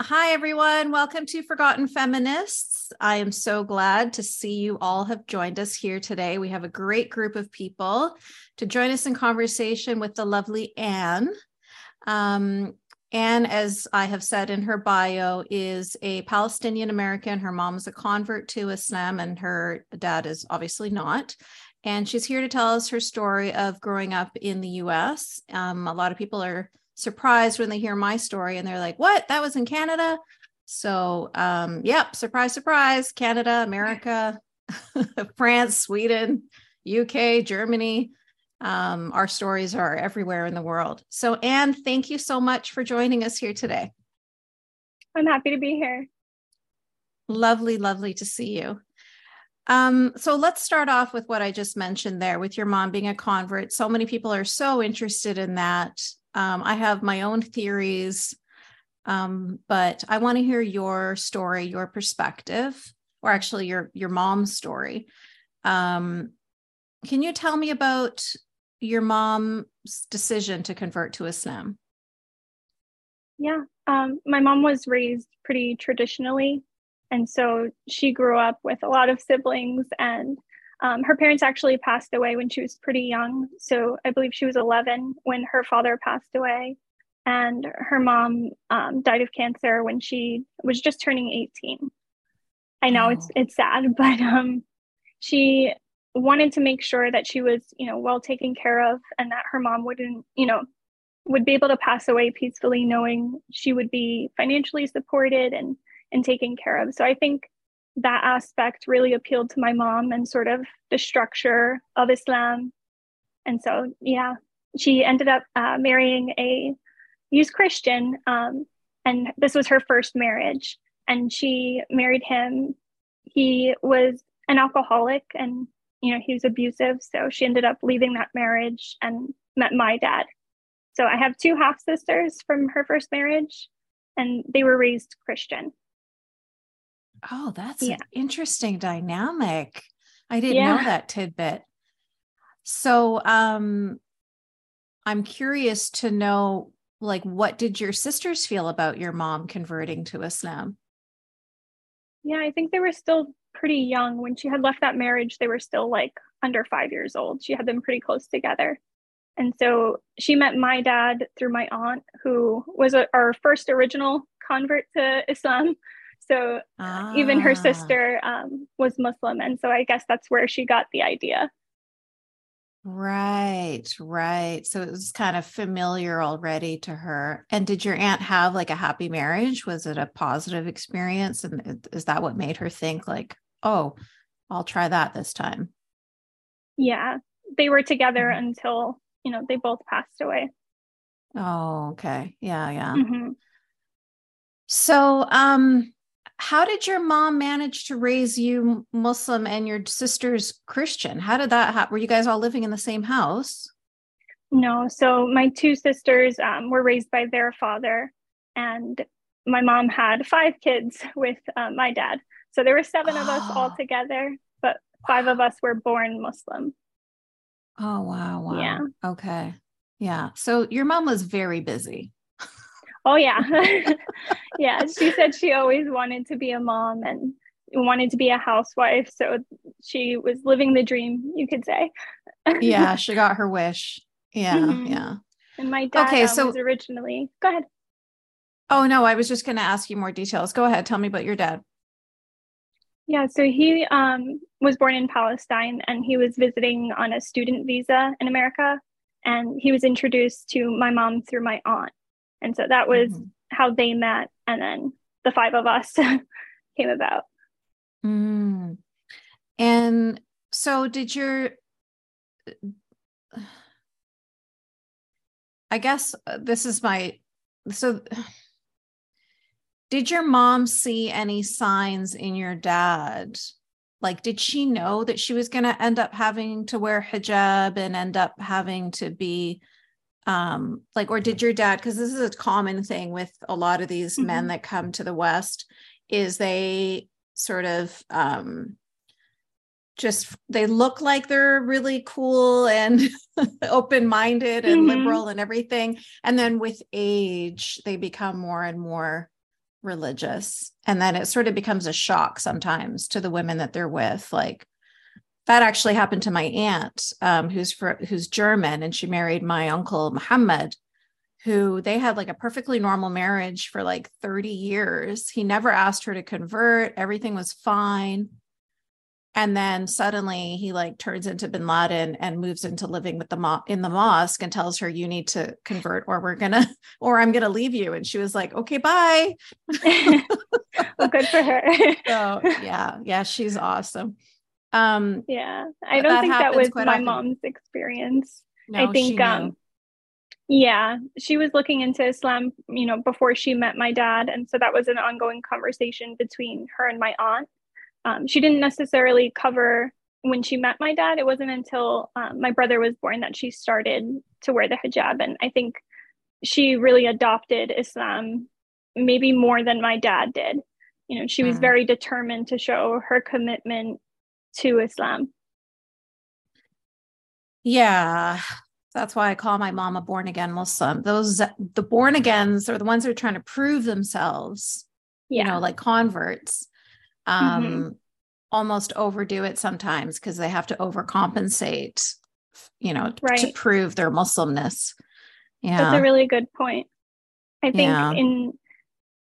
Hi, everyone. Welcome to Forgotten Feminists. I am so glad to see you all have joined us here today. We have a great group of people to join us in conversation with the lovely Anne. Um, Anne, as I have said in her bio, is a Palestinian American. Her mom is a convert to Islam, and her dad is obviously not. And she's here to tell us her story of growing up in the US. Um, a lot of people are surprised when they hear my story and they're like, what? That was in Canada? So, um, yep, surprise, surprise, Canada, America, France, Sweden, UK, Germany. Um, our stories are everywhere in the world. So, Anne, thank you so much for joining us here today. I'm happy to be here. Lovely, lovely to see you. Um, so let's start off with what I just mentioned there with your mom being a convert. So many people are so interested in that. Um, I have my own theories, um, but I want to hear your story, your perspective, or actually your your mom's story. Um, can you tell me about your mom's decision to convert to Islam? Yeah, um, my mom was raised pretty traditionally, and so she grew up with a lot of siblings and um, her parents actually passed away when she was pretty young. So I believe she was 11 when her father passed away. And her mom um, died of cancer when she was just turning 18. I know oh. it's it's sad, but um, she wanted to make sure that she was, you know, well taken care of, and that her mom wouldn't, you know, would be able to pass away peacefully, knowing she would be financially supported and and taken care of. So I think that aspect really appealed to my mom and sort of the structure of Islam. And so, yeah, she ended up uh, marrying a used Christian. Um, and this was her first marriage. And she married him. He was an alcoholic and, you know, he was abusive. So she ended up leaving that marriage and met my dad. So I have two half sisters from her first marriage, and they were raised Christian. Oh, that's yeah. an interesting dynamic. I didn't yeah. know that tidbit. So, um, I'm curious to know, like, what did your sisters feel about your mom converting to Islam? Yeah, I think they were still pretty young when she had left that marriage. They were still like under five years old. She had them pretty close together. And so she met my dad through my aunt, who was a, our first original convert to Islam. So ah. even her ah. sister um, was Muslim. And so I guess that's where she got the idea. Right, right. So it was kind of familiar already to her. And did your aunt have like a happy marriage? Was it a positive experience? And is that what made her think, like, oh, I'll try that this time? Yeah, they were together mm-hmm. until, you know, they both passed away. Oh, okay. Yeah, yeah. Mm-hmm. So, um, how did your mom manage to raise you Muslim and your sisters Christian? How did that happen? Were you guys all living in the same house? No. So my two sisters um, were raised by their father, and my mom had five kids with uh, my dad. So there were seven oh. of us all together, but five wow. of us were born Muslim. Oh, wow. Wow. Yeah. Okay. Yeah. So your mom was very busy. Oh yeah. yeah. She said she always wanted to be a mom and wanted to be a housewife. So she was living the dream, you could say. yeah, she got her wish. Yeah. Mm-hmm. Yeah. And my dad okay, um, so, was originally go ahead. Oh no, I was just gonna ask you more details. Go ahead, tell me about your dad. Yeah, so he um, was born in Palestine and he was visiting on a student visa in America. And he was introduced to my mom through my aunt. And so that was mm-hmm. how they met. And then the five of us came about. Mm. And so did your, I guess uh, this is my, so did your mom see any signs in your dad? Like, did she know that she was going to end up having to wear hijab and end up having to be um like or did your dad because this is a common thing with a lot of these mm-hmm. men that come to the west is they sort of um just they look like they're really cool and open-minded and mm-hmm. liberal and everything and then with age they become more and more religious and then it sort of becomes a shock sometimes to the women that they're with like that actually happened to my aunt um, who's for, who's german and she married my uncle muhammad who they had like a perfectly normal marriage for like 30 years. He never asked her to convert. Everything was fine. And then suddenly he like turns into bin laden and moves into living with the mo- in the mosque and tells her you need to convert or we're gonna or i'm gonna leave you. And she was like okay bye. Well good for her. So yeah yeah she's awesome um yeah i don't think that was my often. mom's experience no, i think um yeah she was looking into islam you know before she met my dad and so that was an ongoing conversation between her and my aunt um, she didn't necessarily cover when she met my dad. It wasn't until um, my brother was born that she started to wear the hijab. And I think she really adopted Islam maybe more than my dad did. You know, she was mm. very determined to show her commitment to Islam. Yeah. That's why I call my mom a born again Muslim. Those the born agains are the ones that are trying to prove themselves, yeah. you know, like converts um, mm-hmm. almost overdo it sometimes because they have to overcompensate, you know, right. to prove their Muslimness. Yeah. That's a really good point. I think yeah. in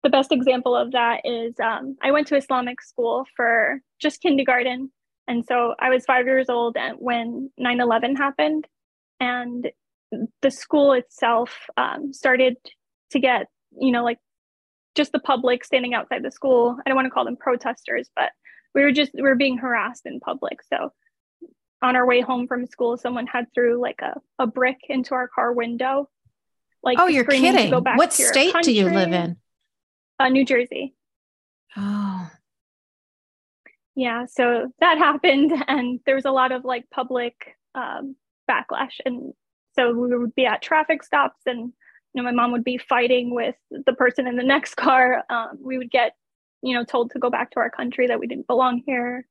the best example of that is um, I went to Islamic school for just kindergarten. And so I was five years old when 9 11 happened. And the school itself um, started to get, you know, like just the public standing outside the school. I don't want to call them protesters, but we were just we were being harassed in public. So on our way home from school, someone had threw like a, a brick into our car window. Like oh, you're kidding! what state do you live in? Uh, New Jersey. Oh. Yeah, so that happened, and there was a lot of like public um, backlash, and so we would be at traffic stops and you know, my mom would be fighting with the person in the next car. Um, we would get, you know, told to go back to our country that we didn't belong here,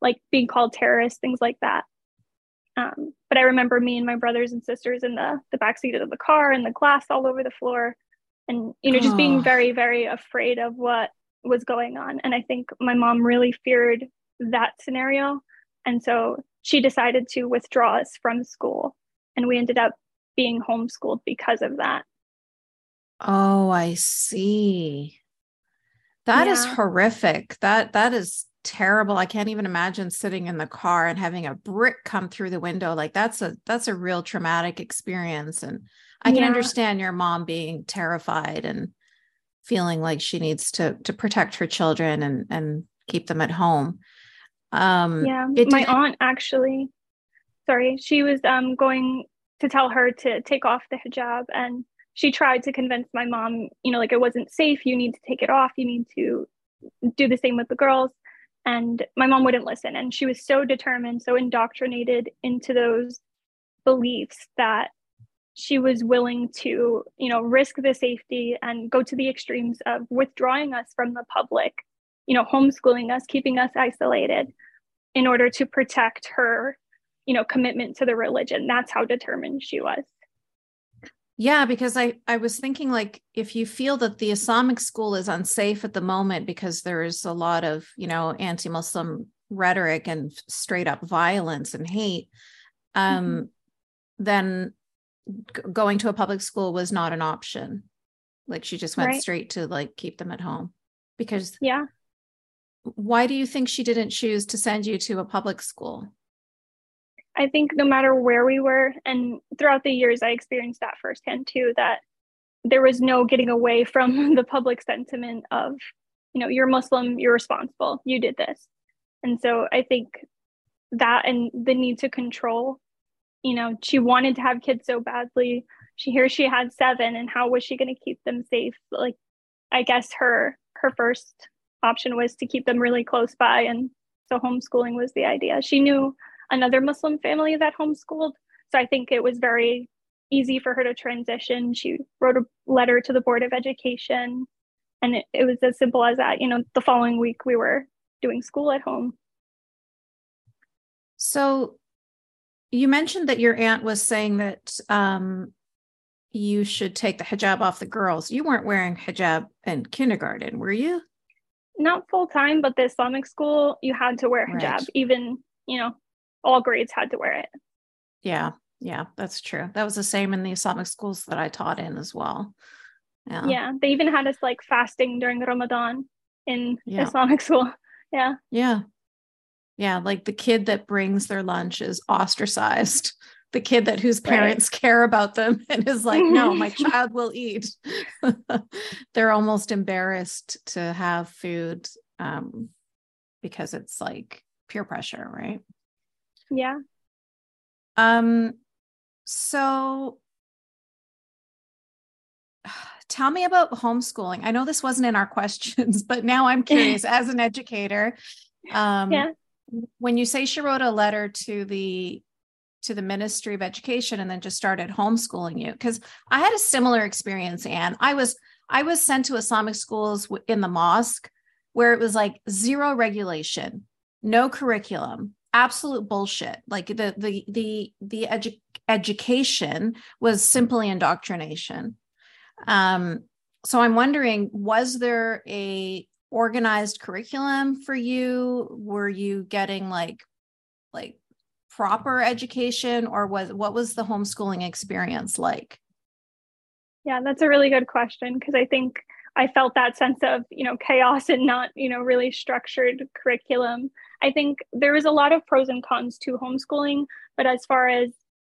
like being called terrorists, things like that. Um, but I remember me and my brothers and sisters in the the back seat of the car and the glass all over the floor, and you know, just oh. being very, very afraid of what was going on. And I think my mom really feared that scenario, and so she decided to withdraw us from school, and we ended up being homeschooled because of that. Oh, I see. That yeah. is horrific. That that is terrible. I can't even imagine sitting in the car and having a brick come through the window. Like that's a that's a real traumatic experience and I can yeah. understand your mom being terrified and feeling like she needs to to protect her children and and keep them at home. Um Yeah, my aunt actually sorry, she was um going to tell her to take off the hijab and she tried to convince my mom, you know, like it wasn't safe. You need to take it off. You need to do the same with the girls. And my mom wouldn't listen. And she was so determined, so indoctrinated into those beliefs that she was willing to, you know, risk the safety and go to the extremes of withdrawing us from the public, you know, homeschooling us, keeping us isolated in order to protect her, you know, commitment to the religion. That's how determined she was. Yeah, because I I was thinking like if you feel that the Islamic school is unsafe at the moment because there's a lot of, you know, anti-Muslim rhetoric and straight up violence and hate, um, mm-hmm. then g- going to a public school was not an option. Like she just went right. straight to like keep them at home. Because yeah. Why do you think she didn't choose to send you to a public school? I think no matter where we were, and throughout the years, I experienced that firsthand too, that there was no getting away from the public sentiment of, you know, you're Muslim, you're responsible, you did this. And so I think that and the need to control, you know, she wanted to have kids so badly. She here she had seven, and how was she going to keep them safe? Like, I guess her her first option was to keep them really close by, and so homeschooling was the idea. She knew another Muslim family that homeschooled. So I think it was very easy for her to transition. She wrote a letter to the Board of Education, and it, it was as simple as that. You know, the following week we were doing school at home. So you mentioned that your aunt was saying that um, you should take the hijab off the girls. You weren't wearing hijab in kindergarten, were you? Not full time, but the Islamic school, you had to wear hijab. Right. Even, you know, all grades had to wear it. Yeah. Yeah, that's true. That was the same in the Islamic schools that I taught in as well. Yeah. Yeah. They even had us like fasting during Ramadan in yeah. Islamic school. Yeah. Yeah. Yeah. Like the kid that brings their lunch is ostracized. The kid that whose parents right. care about them and is like, no, my child will eat. They're almost embarrassed to have food um, because it's like peer pressure, right? Yeah. Um, so tell me about homeschooling. I know this wasn't in our questions, but now I'm curious as an educator. Um, yeah. When you say she wrote a letter to the to the Ministry of Education and then just started homeschooling you, because I had a similar experience, Anne. I was I was sent to Islamic schools in the mosque where it was like zero regulation, no curriculum, absolute bullshit. Like the the the the edu- education was simply indoctrination. Um, so I'm wondering, was there a organized curriculum for you? Were you getting like like proper education or was what was the homeschooling experience like? Yeah, that's a really good question because I think I felt that sense of, you know, chaos and not, you know, really structured curriculum. I think there is a lot of pros and cons to homeschooling, but as far as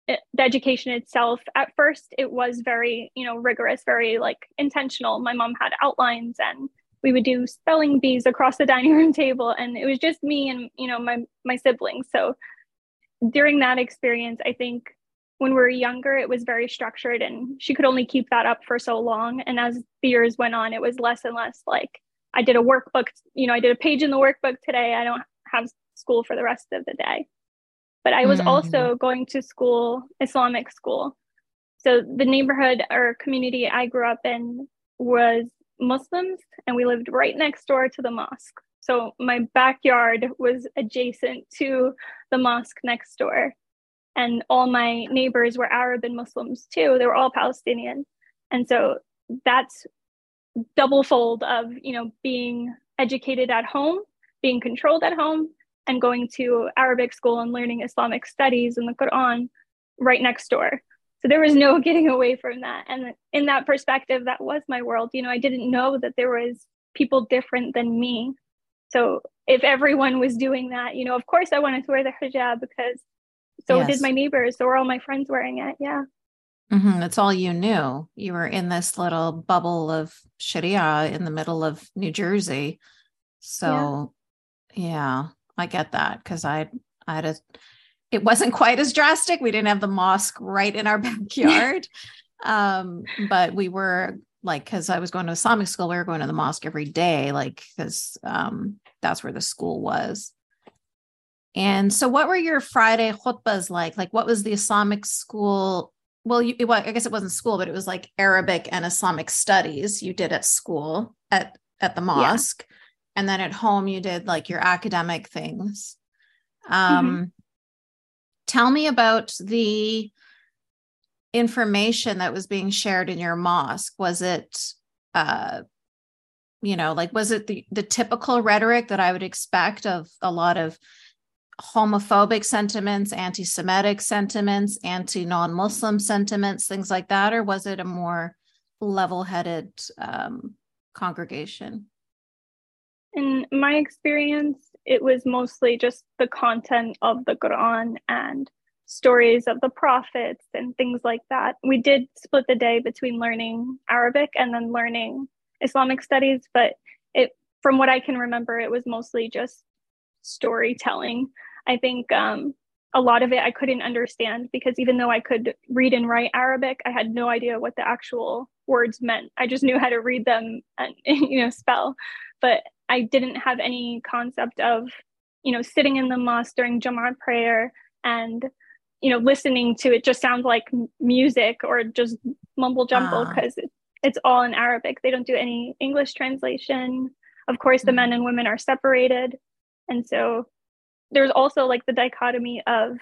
it, the education itself, at first it was very, you know, rigorous, very like intentional. My mom had outlines and we would do spelling bees across the dining room table and it was just me and, you know, my my siblings. So during that experience, I think when we were younger, it was very structured and she could only keep that up for so long. And as the years went on, it was less and less like I did a workbook, you know, I did a page in the workbook today. I don't have school for the rest of the day. But I was mm-hmm. also going to school, Islamic school. So the neighborhood or community I grew up in was Muslims, and we lived right next door to the mosque. So my backyard was adjacent to the mosque next door. And all my neighbors were Arab and Muslims too. They were all Palestinian. And so that's double fold of, you know, being educated at home being controlled at home and going to Arabic school and learning Islamic studies and the Quran right next door. So there was no getting away from that. And in that perspective, that was my world. You know, I didn't know that there was people different than me. So if everyone was doing that, you know, of course I wanted to wear the hijab because so yes. did my neighbors. So were all my friends wearing it. Yeah. Mm-hmm. That's all you knew. You were in this little bubble of Sharia in the middle of New Jersey. So yeah, I get that because I I had a it wasn't quite as drastic. We didn't have the mosque right in our backyard. um, but we were like because I was going to Islamic school, we were going to the mosque every day, like because um that's where the school was. And so, what were your Friday khutbas like? Like, what was the Islamic school? Well, you, well, I guess it wasn't school, but it was like Arabic and Islamic studies you did at school at at the mosque and then at home you did like your academic things um, mm-hmm. Tell me about the information that was being shared in your mosque. Was it uh, you know like was it the, the typical rhetoric that i would expect of a lot of homophobic sentiments anti-semitic sentiments anti-non-muslim sentiments things like that? Or was it a more level-headed um, congregation? In my experience, it was mostly just the content of the Quran and stories of the prophets and things like that. We did split the day between learning Arabic and then learning Islamic studies, but it from what I can remember, it was mostly just storytelling. I think um, a lot of it I couldn't understand because even though I could read and write Arabic, I had no idea what the actual words meant. I just knew how to read them and you know spell, but I didn't have any concept of, you know, sitting in the mosque during Jumu'ah prayer and, you know, listening to it just sounds like music or just mumble jumble because uh. it's all in Arabic. They don't do any English translation. Of course, the mm-hmm. men and women are separated. And so there's also like the dichotomy of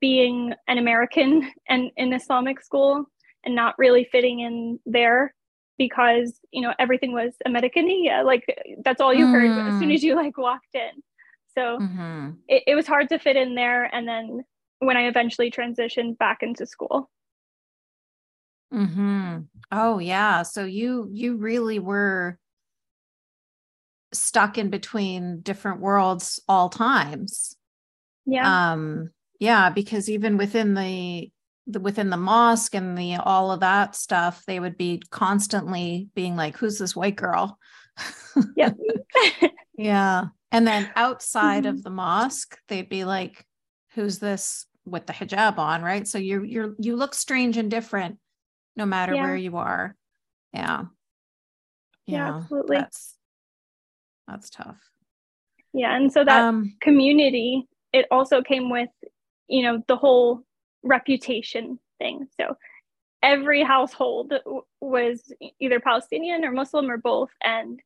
being an American and in Islamic school and not really fitting in there because you know everything was Americanía. Like that's all you mm. heard as soon mm. as you like walked in. So mm-hmm. it, it was hard to fit in there. And then when I eventually transitioned back into school. Hmm. Oh yeah. So you you really were stuck in between different worlds all times. Yeah. Um. Yeah, because even within the the, within the mosque and the all of that stuff, they would be constantly being like, "Who's this white girl?" Yeah. yeah. And then outside mm-hmm. of the mosque, they'd be like, "Who's this with the hijab on?" Right. So you're you're you look strange and different, no matter yeah. where you are. Yeah. Yeah, absolutely. That's that's tough. Yeah, and so that um, community, it also came with, you know, the whole reputation thing. So every household was either Palestinian or Muslim or both. And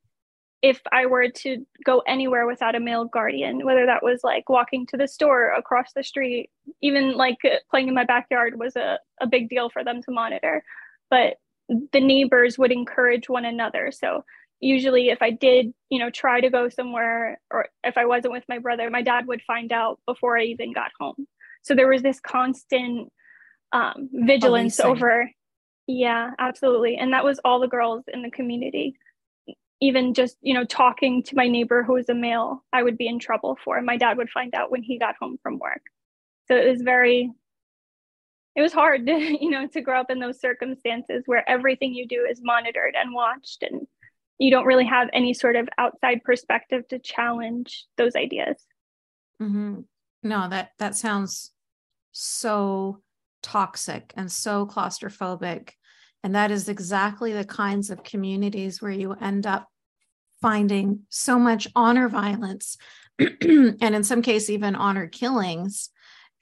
if I were to go anywhere without a male guardian, whether that was like walking to the store across the street, even like uh, playing in my backyard was a, a big deal for them to monitor. But the neighbors would encourage one another. So usually if I did, you know, try to go somewhere or if I wasn't with my brother, my dad would find out before I even got home. So there was this constant um, vigilance Policing. over. Yeah, absolutely. And that was all the girls in the community. Even just, you know, talking to my neighbor who was a male, I would be in trouble for. My dad would find out when he got home from work. So it was very, it was hard, you know, to grow up in those circumstances where everything you do is monitored and watched and you don't really have any sort of outside perspective to challenge those ideas. Mm-hmm. No, that that sounds so toxic and so claustrophobic. And that is exactly the kinds of communities where you end up finding so much honor violence and in some cases even honor killings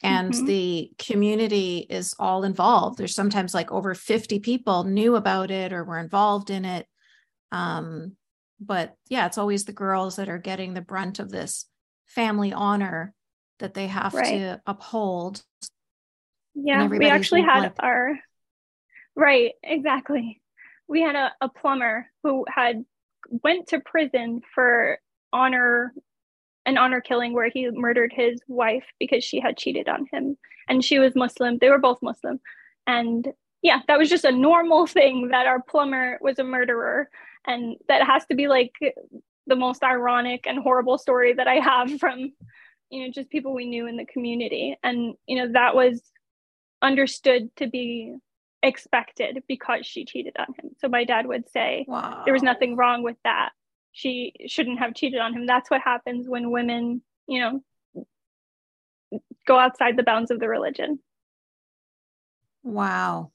and mm-hmm. the community is all involved there's sometimes like over 50 people knew about it or were involved in it um, but yeah it's always the girls that are getting the brunt of this family honor that they have right. to uphold. Yeah, we actually had like- our right, exactly. We had a, a plumber who had went to prison for honor an honor killing where he murdered his wife because she had cheated on him and she was muslim they were both muslim and yeah that was just a normal thing that our plumber was a murderer and that has to be like the most ironic and horrible story that i have from you know just people we knew in the community. And you know that was understood to be expected because she cheated on him. So my dad would say wow. there was nothing wrong with that. She shouldn't have cheated on him. That's what happens when women you know go outside the bounds of the religion. Wow.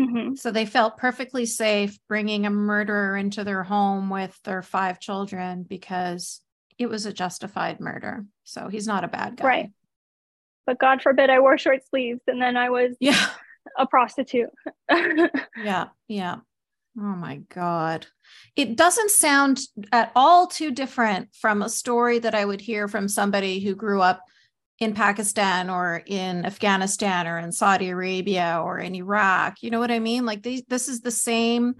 Mm-hmm. so they felt perfectly safe bringing a murderer into their home with their five children because it was a justified murder. So he's not a bad guy. Right. But God forbid I wore short sleeves and then I was yeah. a prostitute. yeah. Yeah. Oh my God. It doesn't sound at all too different from a story that I would hear from somebody who grew up in Pakistan or in Afghanistan or in Saudi Arabia or in Iraq. You know what I mean? Like these, this is the same,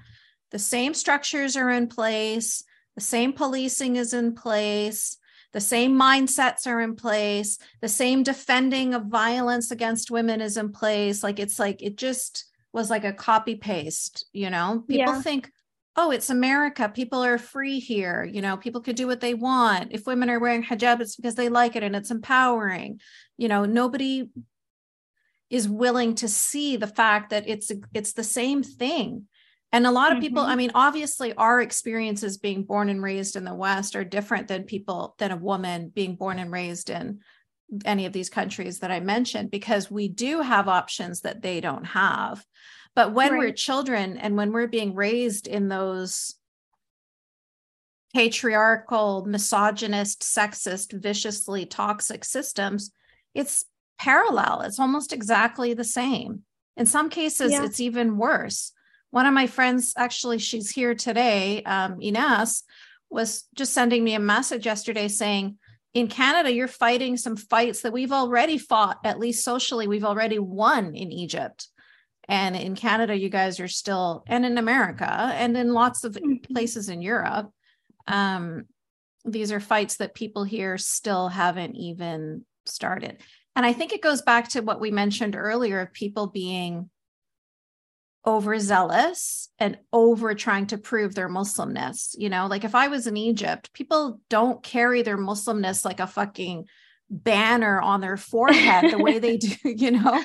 the same structures are in place the same policing is in place. The same mindsets are in place. The same defending of violence against women is in place. Like it's like it just was like a copy paste you know? People yeah. think oh it's america. People are free here. You know people could do what they want. If women are wearing hijab it's because they like it and it's empowering. You know nobody is willing to see the fact that it's it's the same thing and a lot of people, mm-hmm. I mean, obviously, our experiences being born and raised in the West are different than people, than a woman being born and raised in any of these countries that I mentioned, because we do have options that they don't have. But when right. we're children and when we're being raised in those patriarchal, misogynist, sexist, viciously toxic systems, it's parallel. It's almost exactly the same. In some cases, yeah. it's even worse one of my friends, actually, she's here today, um, Ines, was just sending me a message yesterday saying, in Canada, you're fighting some fights that we've already fought, at least socially, we've already won in Egypt. And in Canada, you guys are still, and in America, and in lots of Mhm. places in Europe, um, these are fights that people here still haven't even started. And I think it goes back to what we mentioned earlier of people being overzealous and over trying to prove their Muslimness. You know, like if I was in Egypt, people don't carry their Muslimness like a fucking banner on their forehead the way they do, you know.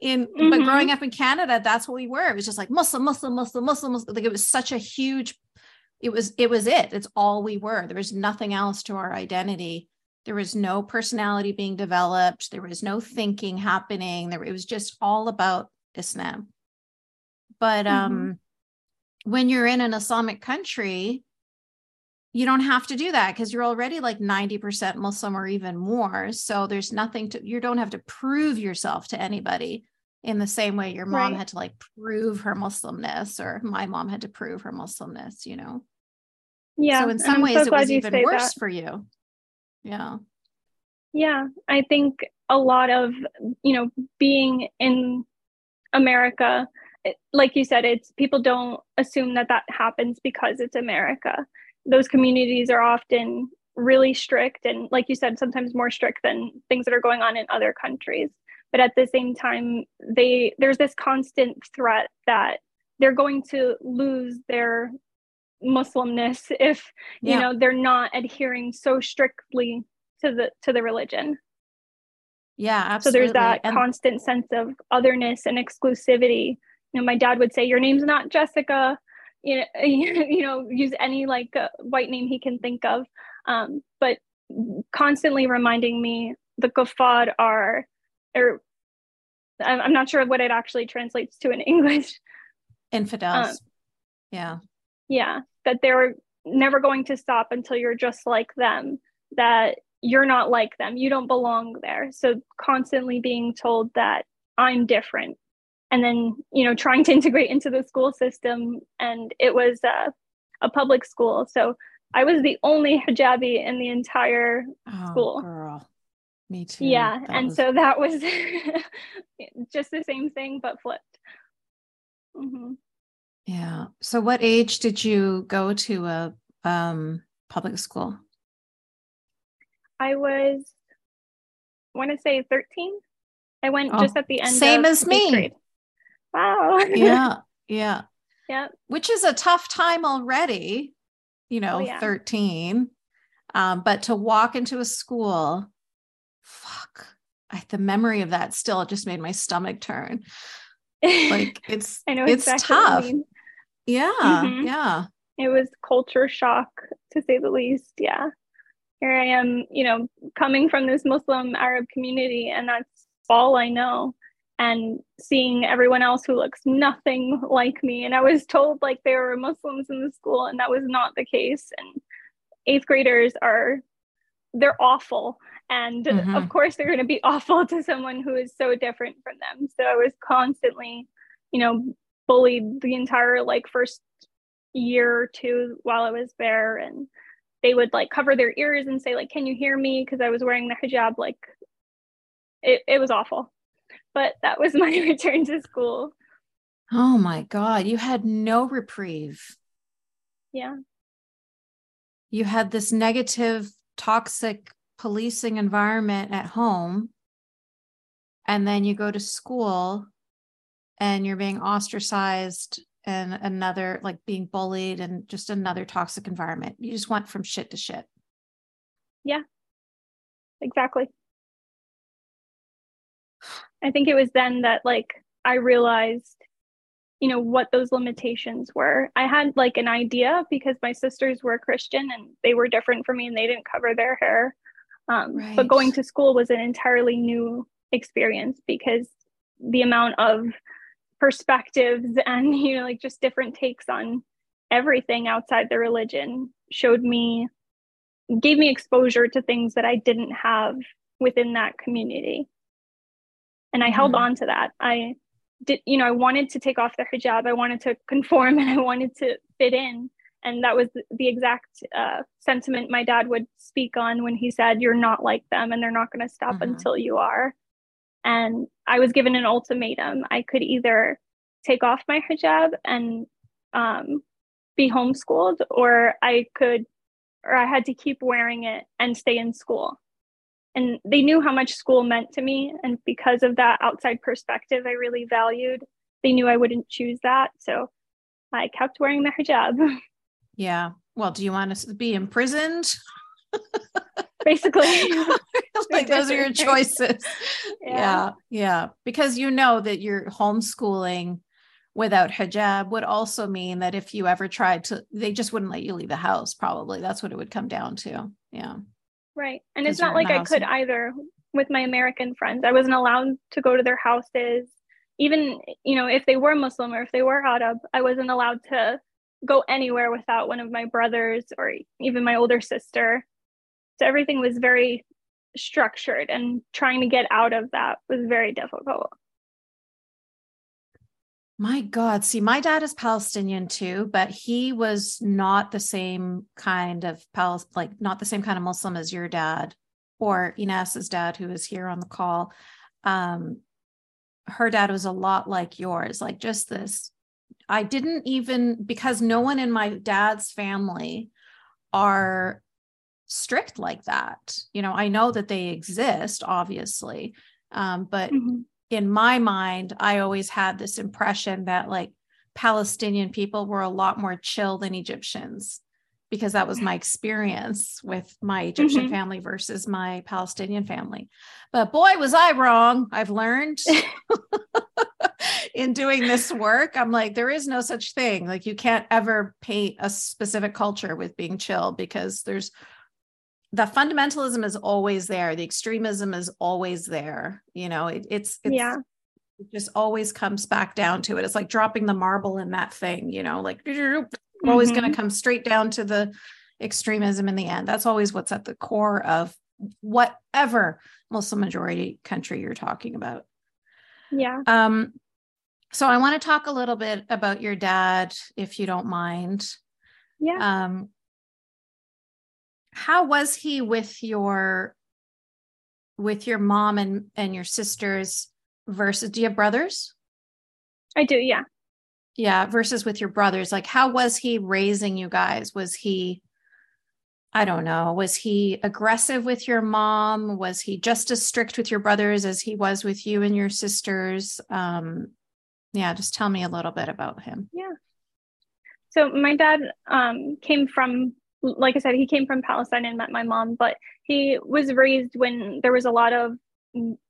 In but Mhm. growing up in Canada, that's what we were. It was just like Muslim, Muslim, Muslim, Muslim, Muslim. Like it was such a huge, it was, it was it. It's all we were. There was nothing else to our identity. There was no personality being developed. There was no thinking happening. There it was just all about Islam. But Mhm. um when you're in an Islamic country, you don't have to do that because you're already like 90% Muslim or even more. So there's nothing to, you don't have to prove yourself to anybody in the same way your mom Right. had to like prove her Muslimness or my mom had to prove her Muslimness, you know? Yeah. so in some ways so it was even worse that. for you. Yeah. Yeah, I think a lot of, you know, being in America, it, like you said, it's people don't assume that that happens because it's America. Those communities are often really strict and like you said sometimes more strict than things that are going on in other countries. But at the same time, they there's this constant threat that they're going to lose their Muslimness if you know they're not adhering so strictly to the to the religion Yeah, so there's that And- constant sense of otherness and exclusivity you know my dad would say your name's not jessica. You know, you know use any like uh, white name he can think of. Um, but constantly reminding me the kuffar are or I'm I'm not sure what it actually translates to in english. Infidels. um, yeah. yeah that they're never going to stop until you're just like them that you're not like them. You don't belong there. So constantly being told that i'm different and then you know trying to integrate into the school system and it was uh, a public school so i was the only hijabi in the entire Oh, School. girl. Me too. yeah That and was- so that was just the same thing but flipped hmm Yeah. So what age did you go to a um public school? I was, I want to say 13. I went Oh, just at the end. same as me. grade. Wow. Yeah. Yeah. yeah. Which is a tough time already, you know, Oh, yeah. 13. Um, but to walk into a school, fuck. I, the memory of that still just made my stomach turn. Like it's I know it's exactly tough. mean. Yeah. Mhm. Yeah. It was culture shock to say the least. Yeah. Here I am, you know, coming from this Muslim Arab community, and that's all I know. And seeing everyone else who looks nothing like me. And I was told like there were Muslims in the school, and that was not the case. And eighth graders are, they're awful. And Mhm. of course, they're going to be awful to someone who is so different from them. So I was constantly, you know, bullied the entire like first year or two while I was there. And they would like cover their ears and say, like, can you hear me? Because I was wearing the hijab. Like, it, it was awful. But that was my return to school. Oh my God. You had no reprieve. Yeah. you had this negative, toxic policing environment at home. And then you go to school and you're being ostracized and another, like being bullied and just another toxic environment. You just went from shit to shit. Yeah, exactly. I think it was then that like I realized, you know, what those limitations were. I had like an idea because my sisters were Christian and they were different from me and they didn't cover their hair. Um, But going to school was an entirely new experience because the amount of perspectives and you know like just different takes on everything outside the religion showed me gave me exposure to things that I didn't have within that community. And I held Mhm. on to that. I did, you know, I wanted to take off the hijab. I wanted to conform and I wanted to fit in. And that was the exact uh, sentiment my dad would speak on when he said, You're not like them and they're not going to stop Mhm. until you are. And I was given an ultimatum. I could either take off my hijab and um, be homeschooled, or I could, or I had to keep wearing it and stay in school. And they knew how much school meant to me. And because of that outside perspective, I really valued, they knew I wouldn't choose that. So I kept wearing the hijab. Yeah. Well, do you want to be imprisoned? Basically, like those are your choices. Yeah. yeah. Yeah. Because you know that you're homeschooling without hijab would also mean that if you ever tried to, they just wouldn't let you leave the house, probably. That's what it would come down to. Yeah. Right. And it's not like I could either with my American friends. I wasn't allowed to go to their houses. Even, you know, if they were Muslim or if they were Arab, I wasn't allowed to go anywhere without one of my brothers or even my older sister. So everything was very structured and trying to get out of that was very difficult. My God. See, my dad is Palestinian too, but he was not the same kind of Pal like not the same kind of Muslim as your dad or Ines's dad, who is here on the call. Um, her dad was a lot like yours, like just this I didn't even, because no one in my dad's family are strict like that. You know, I know that they exist, obviously. Um, but mm-hmm. In my mind, I always had this impression that like Palestinian people were a lot more chill than Egyptians because that was my experience with my Egyptian mm-hmm. family versus my Palestinian family. But boy, was I wrong. I've learned in doing this work. I'm like, there is no such thing. Like, you can't ever paint a specific culture with being chill because there's the fundamentalism is always there. The extremism is always there. You know, it, it's, it's, yeah. It just always comes back down to it. It's like dropping the marble in that thing, you know, like mm-hmm. always going to come straight down to the extremism in the end. That's always what's at the core of whatever Muslim majority country you're talking about. Yeah. Um, so I want to talk a little bit about your dad, if you don't mind. Yeah. Um, how was he with your with your mom and and your sisters versus do you have brothers? I do, yeah. Yeah, versus with your brothers. Like how was he raising you guys? Was he I don't know. Was he aggressive with your mom? Was he just as strict with your brothers as he was with you and your sisters? Um, yeah, just tell me a little bit about him. Yeah. So my dad um, came from, like I said, he came from Palestine and met my mom, but he was raised when there was a lot of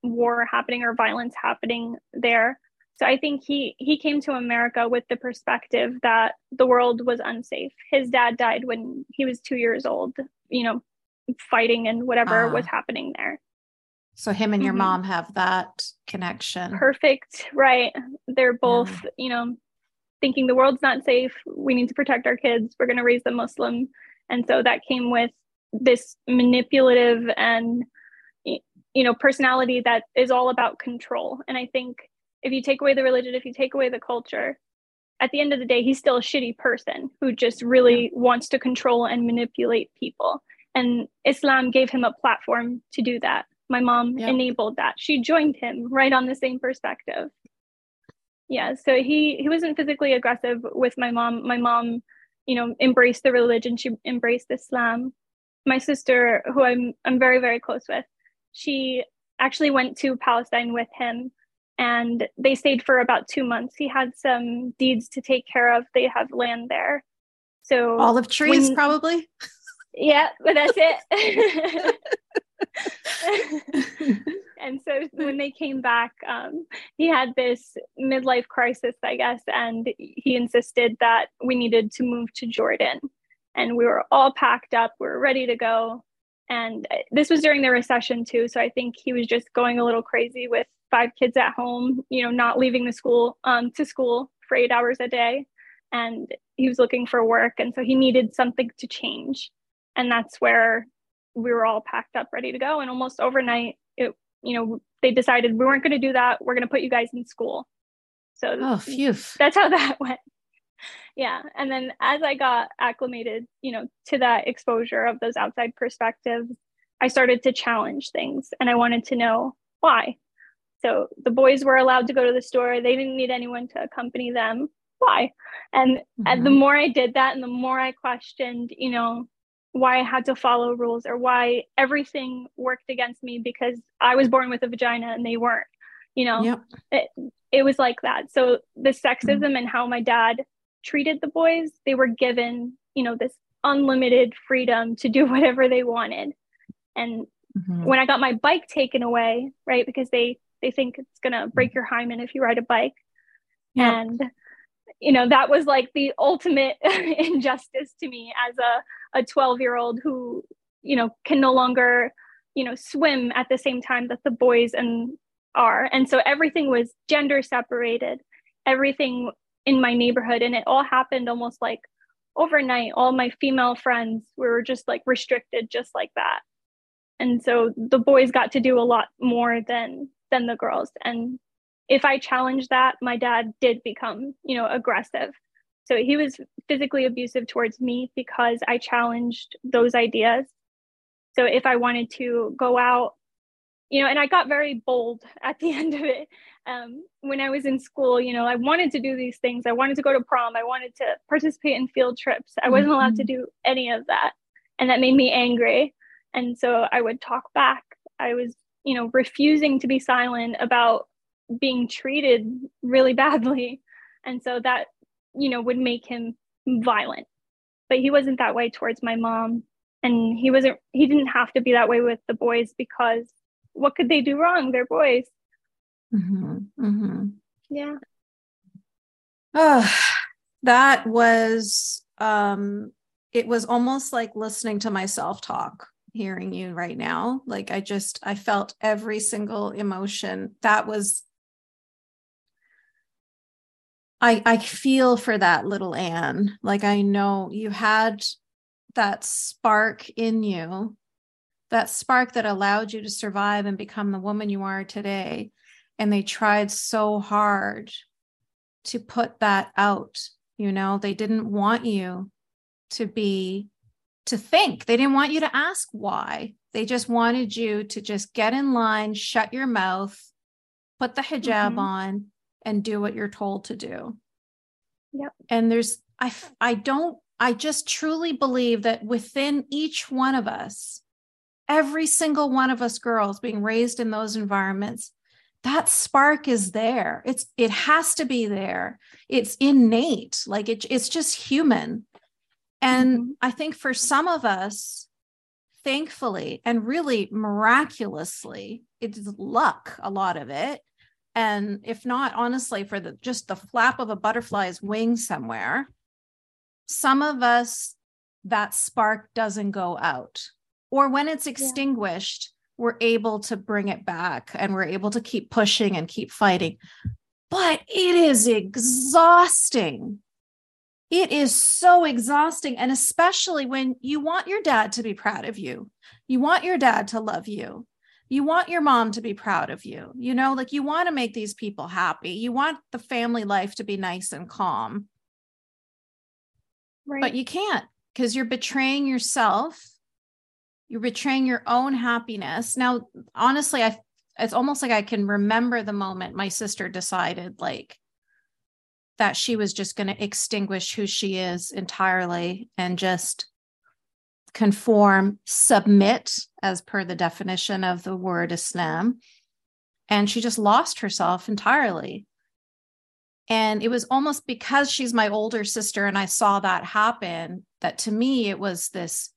war happening or violence happening there. So I think he he came to America with the perspective that the world was unsafe. His dad died when he was two years old. You know, fighting and whatever uh, was happening there. So him and your mm-hmm. mom have that connection. Perfect. Right. They're both, yeah. you know, thinking the world's not safe. We need to protect our kids. We're going to raise them Muslim. And so that came with this manipulative and you know personality that is all about control. And I think if you take away the religion, if you take away the culture, at the end of the day, he's still a shitty person who just really yeah. wants to control and manipulate people. And Islam gave him a platform to do that. My mom yep. enabled that. She joined him right on the same perspective. Yeah, so he he wasn't physically aggressive with my mom. My mom, you know, embraced the religion. She embraced Islam. My sister, who I'm I'm very very close with, she actually went to Palestine with him and they stayed for about two months. He had some deeds to take care of. They have land there. So olive trees, when, probably. Yeah, but that's it. and so when they came back, um, he had this midlife crisis, I guess, and he insisted that we needed to move to Jordan. And we were all packed up, we were ready to go. And uh, this was during the recession, too. So I think he was just going a little crazy with five kids at home, you know, not leaving the school um, to school for eight hours a day. And he was looking for work. And so he needed something to change. And that's where we were all packed up ready to go and almost overnight it you know they decided we weren't going to do that we're going to put you guys in school so oh phew. that's how that went yeah and then as i got acclimated you know to that exposure of those outside perspectives i started to challenge things and i wanted to know why So the boys were allowed to go to the store. They didn't need anyone to accompany them. Why? And, mm-hmm. and the more I did that and the more I questioned, you know, why I had to follow rules or why everything worked against me because I was born with a vagina and they weren't, you know, yep. it, it was like that. So the sexism mm-hmm. and how my dad treated the boys, they were given, you know, this unlimited freedom to do whatever they wanted. And mm-hmm. when I got my bike taken away, right, because they they think it's gonna break your hymen if you ride a bike, yeah. and you know that was like the ultimate injustice to me as a a 12 year old who you know can no longer you know swim at the same time that the boys and are. And so everything was gender separated everything in my neighborhood and it all happened almost like overnight. All my female friends were just like restricted just like that. And so the boys got to do a lot more than than the girls. And if i challenged that my dad did become you know aggressive so he was physically abusive towards me because i challenged those ideas so if i wanted to go out you know and i got very bold at the end of it um, when I was in school, you know, I wanted to do these things. I wanted to go to prom. I wanted to participate in field trips. I wasn't allowed to mm-hmm. do any of that. And that made me angry. And so I would talk back. I was, you know, refusing to be silent about being treated really badly. And so that, you know, would make him violent. But he wasn't that way towards my mom. And he wasn't, he didn't have to be that way with the boys because what could they do wrong? They're boys. Mm-hmm. Mm-hmm. Yeah. Oh, that was um it was almost like listening to myself talk hearing you right now like i just i felt every single emotion that was i i feel for that little anne. Like i know you had that spark in you that spark that allowed you to survive and become the woman you are today. And they tried so hard to put that out you know? They didn't want you to be to think. They didn't want you to ask why. They just wanted you to just get in line shut your mouth put the hijab mm-hmm. on and do what you're told to do. Yep. And there's i i don't i just truly believe that within each one of us every single one of us girls being raised in those environments that spark is there. It's it has to be there. It's innate like it, it's just human. And mm-hmm. i think for some of us thankfully and really miraculously it's luck a lot of it and if not honestly for the just the flap of a butterfly's wing somewhere some of us that spark doesn't go out or when it's extinguished we're able to bring it back and we're able to keep pushing and keep fighting. But it is exhausting. It is so exhausting. And especially when you want your dad to be proud of you, you want your dad to love you, you want your mom to be proud of you. You know, like you want to make these people happy, you want the family life to be nice and calm. Right. But you can't because you're betraying yourself you're betraying your own happiness now honestly i it's almost like i can remember the moment my sister decided like that she was just going to extinguish who she is entirely and just conform submit as per the definition of the word islam. And she just lost herself entirely. And it was almost because she's my older sister and i saw that happen that to me it was this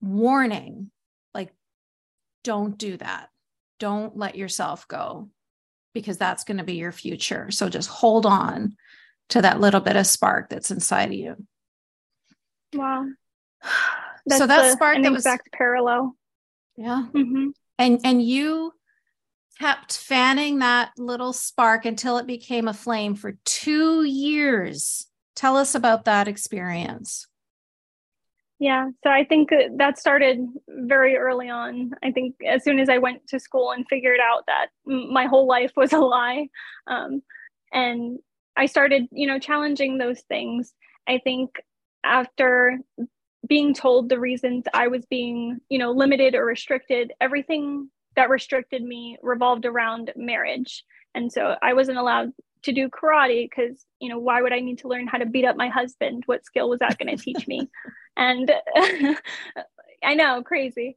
warning like don't do that. Don't let yourself go because that's going to be your future. So just hold on to that little bit of spark that's inside of you. Wow that's so that a, spark an that exact was parallel yeah mm-hmm. and and you kept fanning that little spark until it became a flame for two years tell us about that experience yeah, so I think that started very early on. I think as soon as I went to school and figured out that my whole life was a lie, um, and I started, you know, challenging those things. I think after being told the reasons I was being, you know, limited or restricted, everything that restricted me revolved around marriage. And so I wasn't allowed to do karate because, you know, why would I need to learn how to beat up my husband? What skill was that going to teach me? And I know, crazy.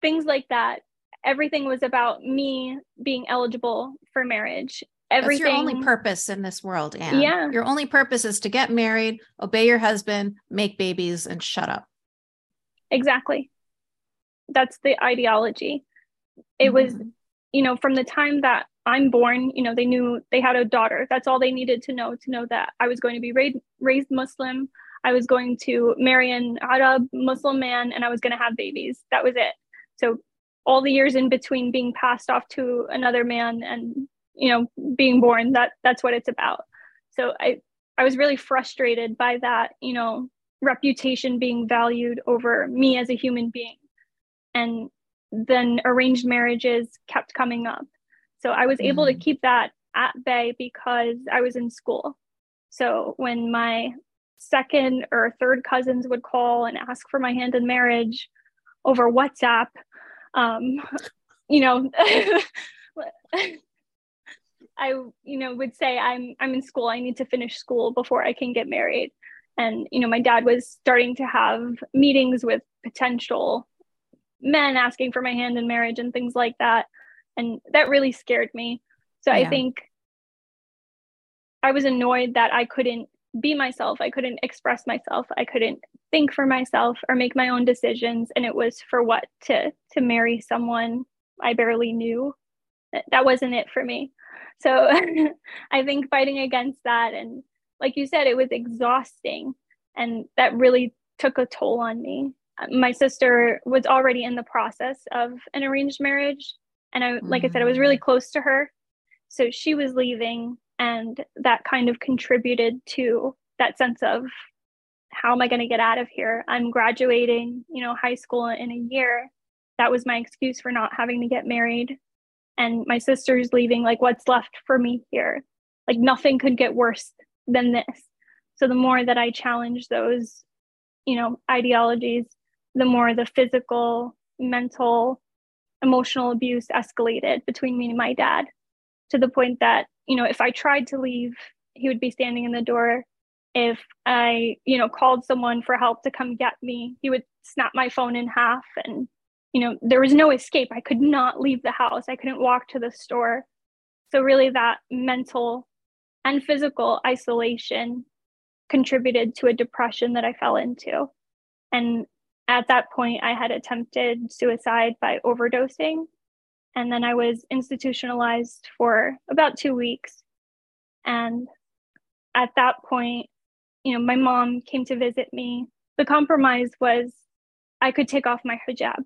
Things like that. Everything was about me being eligible for marriage. Everything. That's your only purpose in this world, Anne. Yeah. Your only purpose is to get married, obey your husband, make babies, and shut up. Exactly. That's the ideology. It mm-hmm. was, you know, from the time that I'm born, you know, they knew they had a daughter. That's all they needed to know to know that I was going to be raised, raised Muslim. I was going to marry an Arab Muslim man and I was going to have babies. That was it. So all the years in between being passed off to another man and you know being born that that's what it's about. So I I was really frustrated by that, you know, reputation being valued over me as a human being. And then arranged marriages kept coming up. So I was able mm-hmm. to keep that at bay because I was in school. So when my second or third cousins would call and ask for my hand in marriage over WhatsApp. Um, you know, I you know would say I'm I'm in school. I need to finish school before I can get married. And you know, my dad was starting to have meetings with potential men asking for my hand in marriage and things like that. And that really scared me. So yeah. I think I was annoyed that I couldn't be myself. I couldn't express myself. I couldn't think for myself or make my own decisions. And it was for what to to marry someone I barely knew. That wasn't it for me. So I think fighting against that and like you said, it was exhausting. And that really took a toll on me. My sister was already in the process of an arranged marriage. And I, like I said, I was really mm. close to her. So she was leaving and that kind of contributed to that sense of how am I going to get out of here? I'm graduating, you know, high school in a year. That was my excuse for not having to get married. And my sister's leaving, like, what's left for me here? Like, nothing could get worse than this. So, the more that I challenge those, you know, ideologies, the more the physical, mental, emotional abuse escalated between me and my dad to the point that you know, if I tried to leave, he would be standing in the door. If I, you know, called someone for help to come get me, he would snap my phone in half. And, you know, there was no escape. I could not leave the house. I couldn't walk to the store. So, really, that mental and physical isolation contributed to a depression that I fell into. And at that point, I had attempted suicide by overdosing and then I was institutionalized for about two weeks. And at that point, you know, my mom came to visit me. The compromise was I could take off my hijab.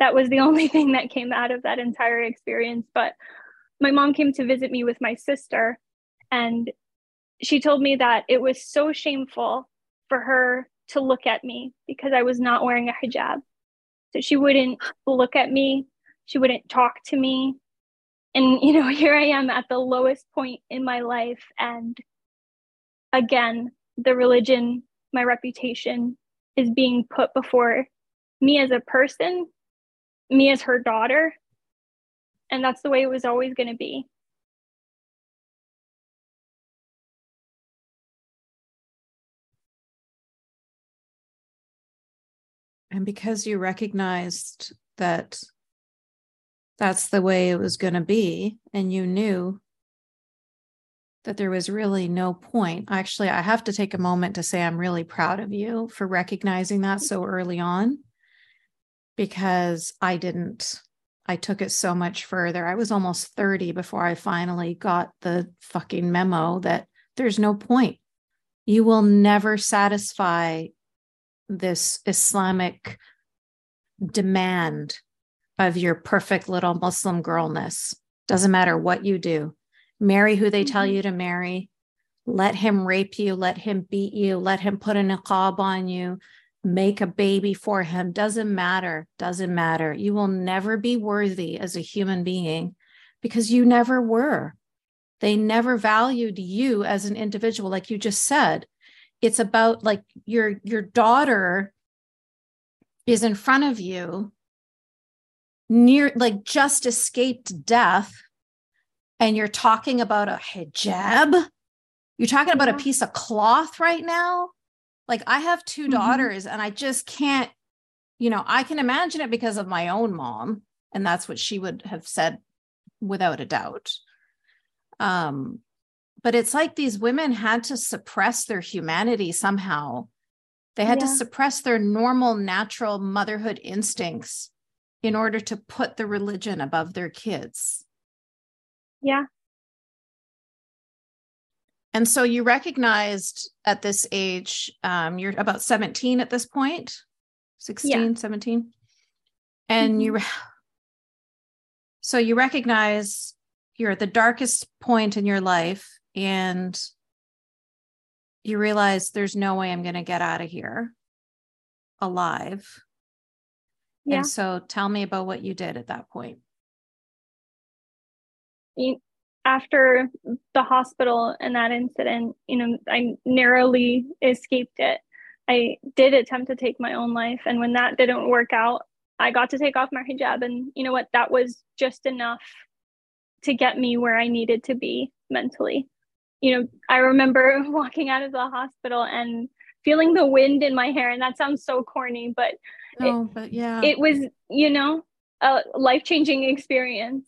That was the only thing that came out of that entire experience. But my mom came to visit me with my sister, and she told me that it was so shameful for her to look at me because I was not wearing a hijab. So she wouldn't look at me she wouldn't talk to me. And, you know, here I am at the lowest point in my life. And again, the religion, my reputation is being put before me as a person, me as her daughter. And that's the way it was always going to be. And because you recognized that that's the way it was going to be and you knew that there was really no point actually i have to take a moment to say i'm really proud of you for recognizing that so early on because i didn't i took it so much further i was almost 30 before i finally got the fucking memo that there's no point you will never satisfy this islamic demand of your perfect little Muslim girlness. Doesn't matter what you do. Marry who they tell mm-hmm. you to marry. Let him rape you. Let him beat you. Let him put a niqab on you. Make a baby for him. Doesn't matter. Doesn't matter. You will never be worthy as a human being because you never were. They never valued you as an individual, like you just said. It's about like your your daughter is in front of you near like just escaped death and you're talking about a hijab you're talking about a mm-hmm. piece of cloth right now like i have 2 mm-hmm. daughters and i just can't you know i can imagine it because of my own mom and that's what she would have said without a doubt um but it's like these women had to suppress their humanity somehow they had yeah. to suppress their normal natural motherhood instincts in order to put the religion above their kids yeah and so you recognized at this age um, you're about 17 at this point 16 yeah. 17 and mm-hmm. you so you recognize you're at the darkest point in your life and you realize there's no way I'm going to get out of here alive. Yeah. And so tell me about what you did at that point. After the hospital and that incident, you know, I narrowly escaped it. I did attempt to take my own life. And when that didn't work out, I got to take off my hijab. And you know what? That was just enough to get me where I needed to be mentally. You know, I remember walking out of the hospital and feeling the wind in my hair. And that sounds so corny, but, oh, it, but yeah, it was, you know, a life changing experience.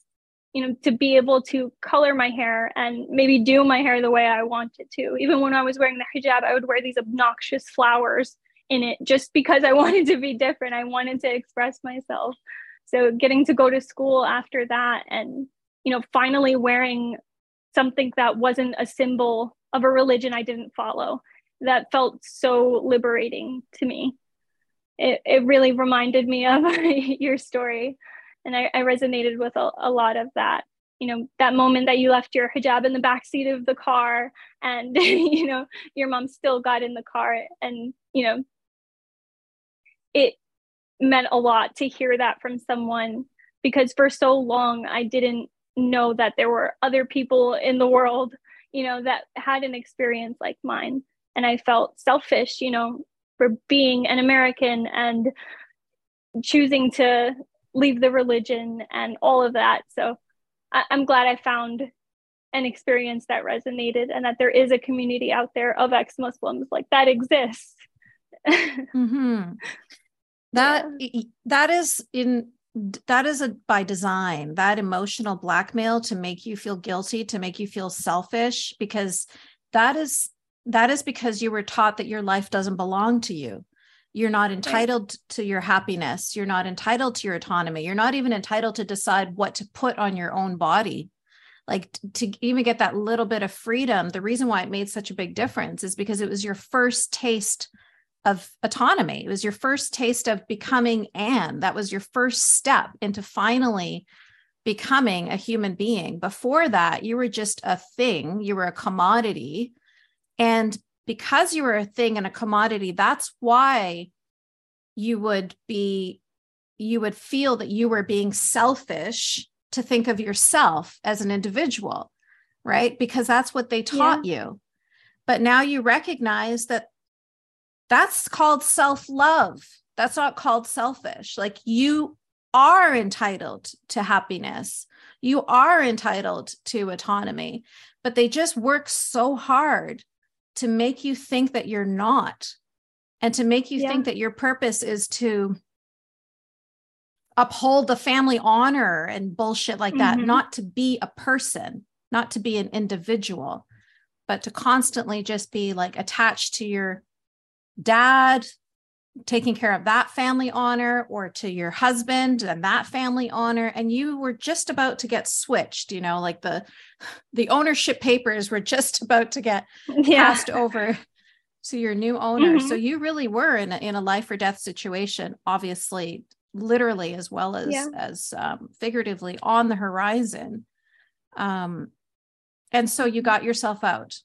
You know, to be able to color my hair and maybe do my hair the way I wanted to. Even when I was wearing the hijab, I would wear these obnoxious flowers in it just because I wanted to be different. I wanted to express myself. So getting to go to school after that and you know finally wearing something that wasn't a symbol of a religion I didn't follow that felt so liberating to me. It, it really reminded me of your story and I, I resonated with a, a lot of that you know that moment that you left your hijab in the back seat of the car and you know your mom still got in the car and you know it meant a lot to hear that from someone because for so long I didn't know that there were other people in the world, you know, that had an experience like mine. And I felt selfish, you know, for being an American and choosing to leave the religion and all of that. So I- I'm glad I found an experience that resonated and that there is a community out there of ex-Muslims like that exists. mm-hmm. That that is in that is a by design that emotional blackmail to make you feel guilty to make you feel selfish because that is that is because you were taught that your life doesn't belong to you you're not entitled right. to your happiness you're not entitled to your autonomy you're not even entitled to decide what to put on your own body like to even get that little bit of freedom the reason why it made such a big difference is because it was your first taste of autonomy. It was your first taste of becoming Anne. That was your first step into finally becoming a human being. Before that, you were just a thing, you were a commodity. And because you were a thing and a commodity, that's why you would be, you would feel that you were being selfish to think of yourself as an individual, right? Because that's what they taught yeah. you. But now you recognize that that's called self love. That's not called selfish. Like you are entitled to happiness, you are entitled to autonomy, but they just work so hard to make you think that you're not and to make you yeah. think that your purpose is to uphold the family honor and bullshit like that, mm-hmm. not to be a person, not to be an individual, but to constantly just be like attached to your dad taking care of that family honor or to your husband and that family honor and you were just about to get switched you know like the the ownership papers were just about to get yeah. passed over to your new owner mm-hmm. so you really were in a, in a life or death situation obviously literally as well as yeah. as um, figuratively on the horizon um and so you got yourself out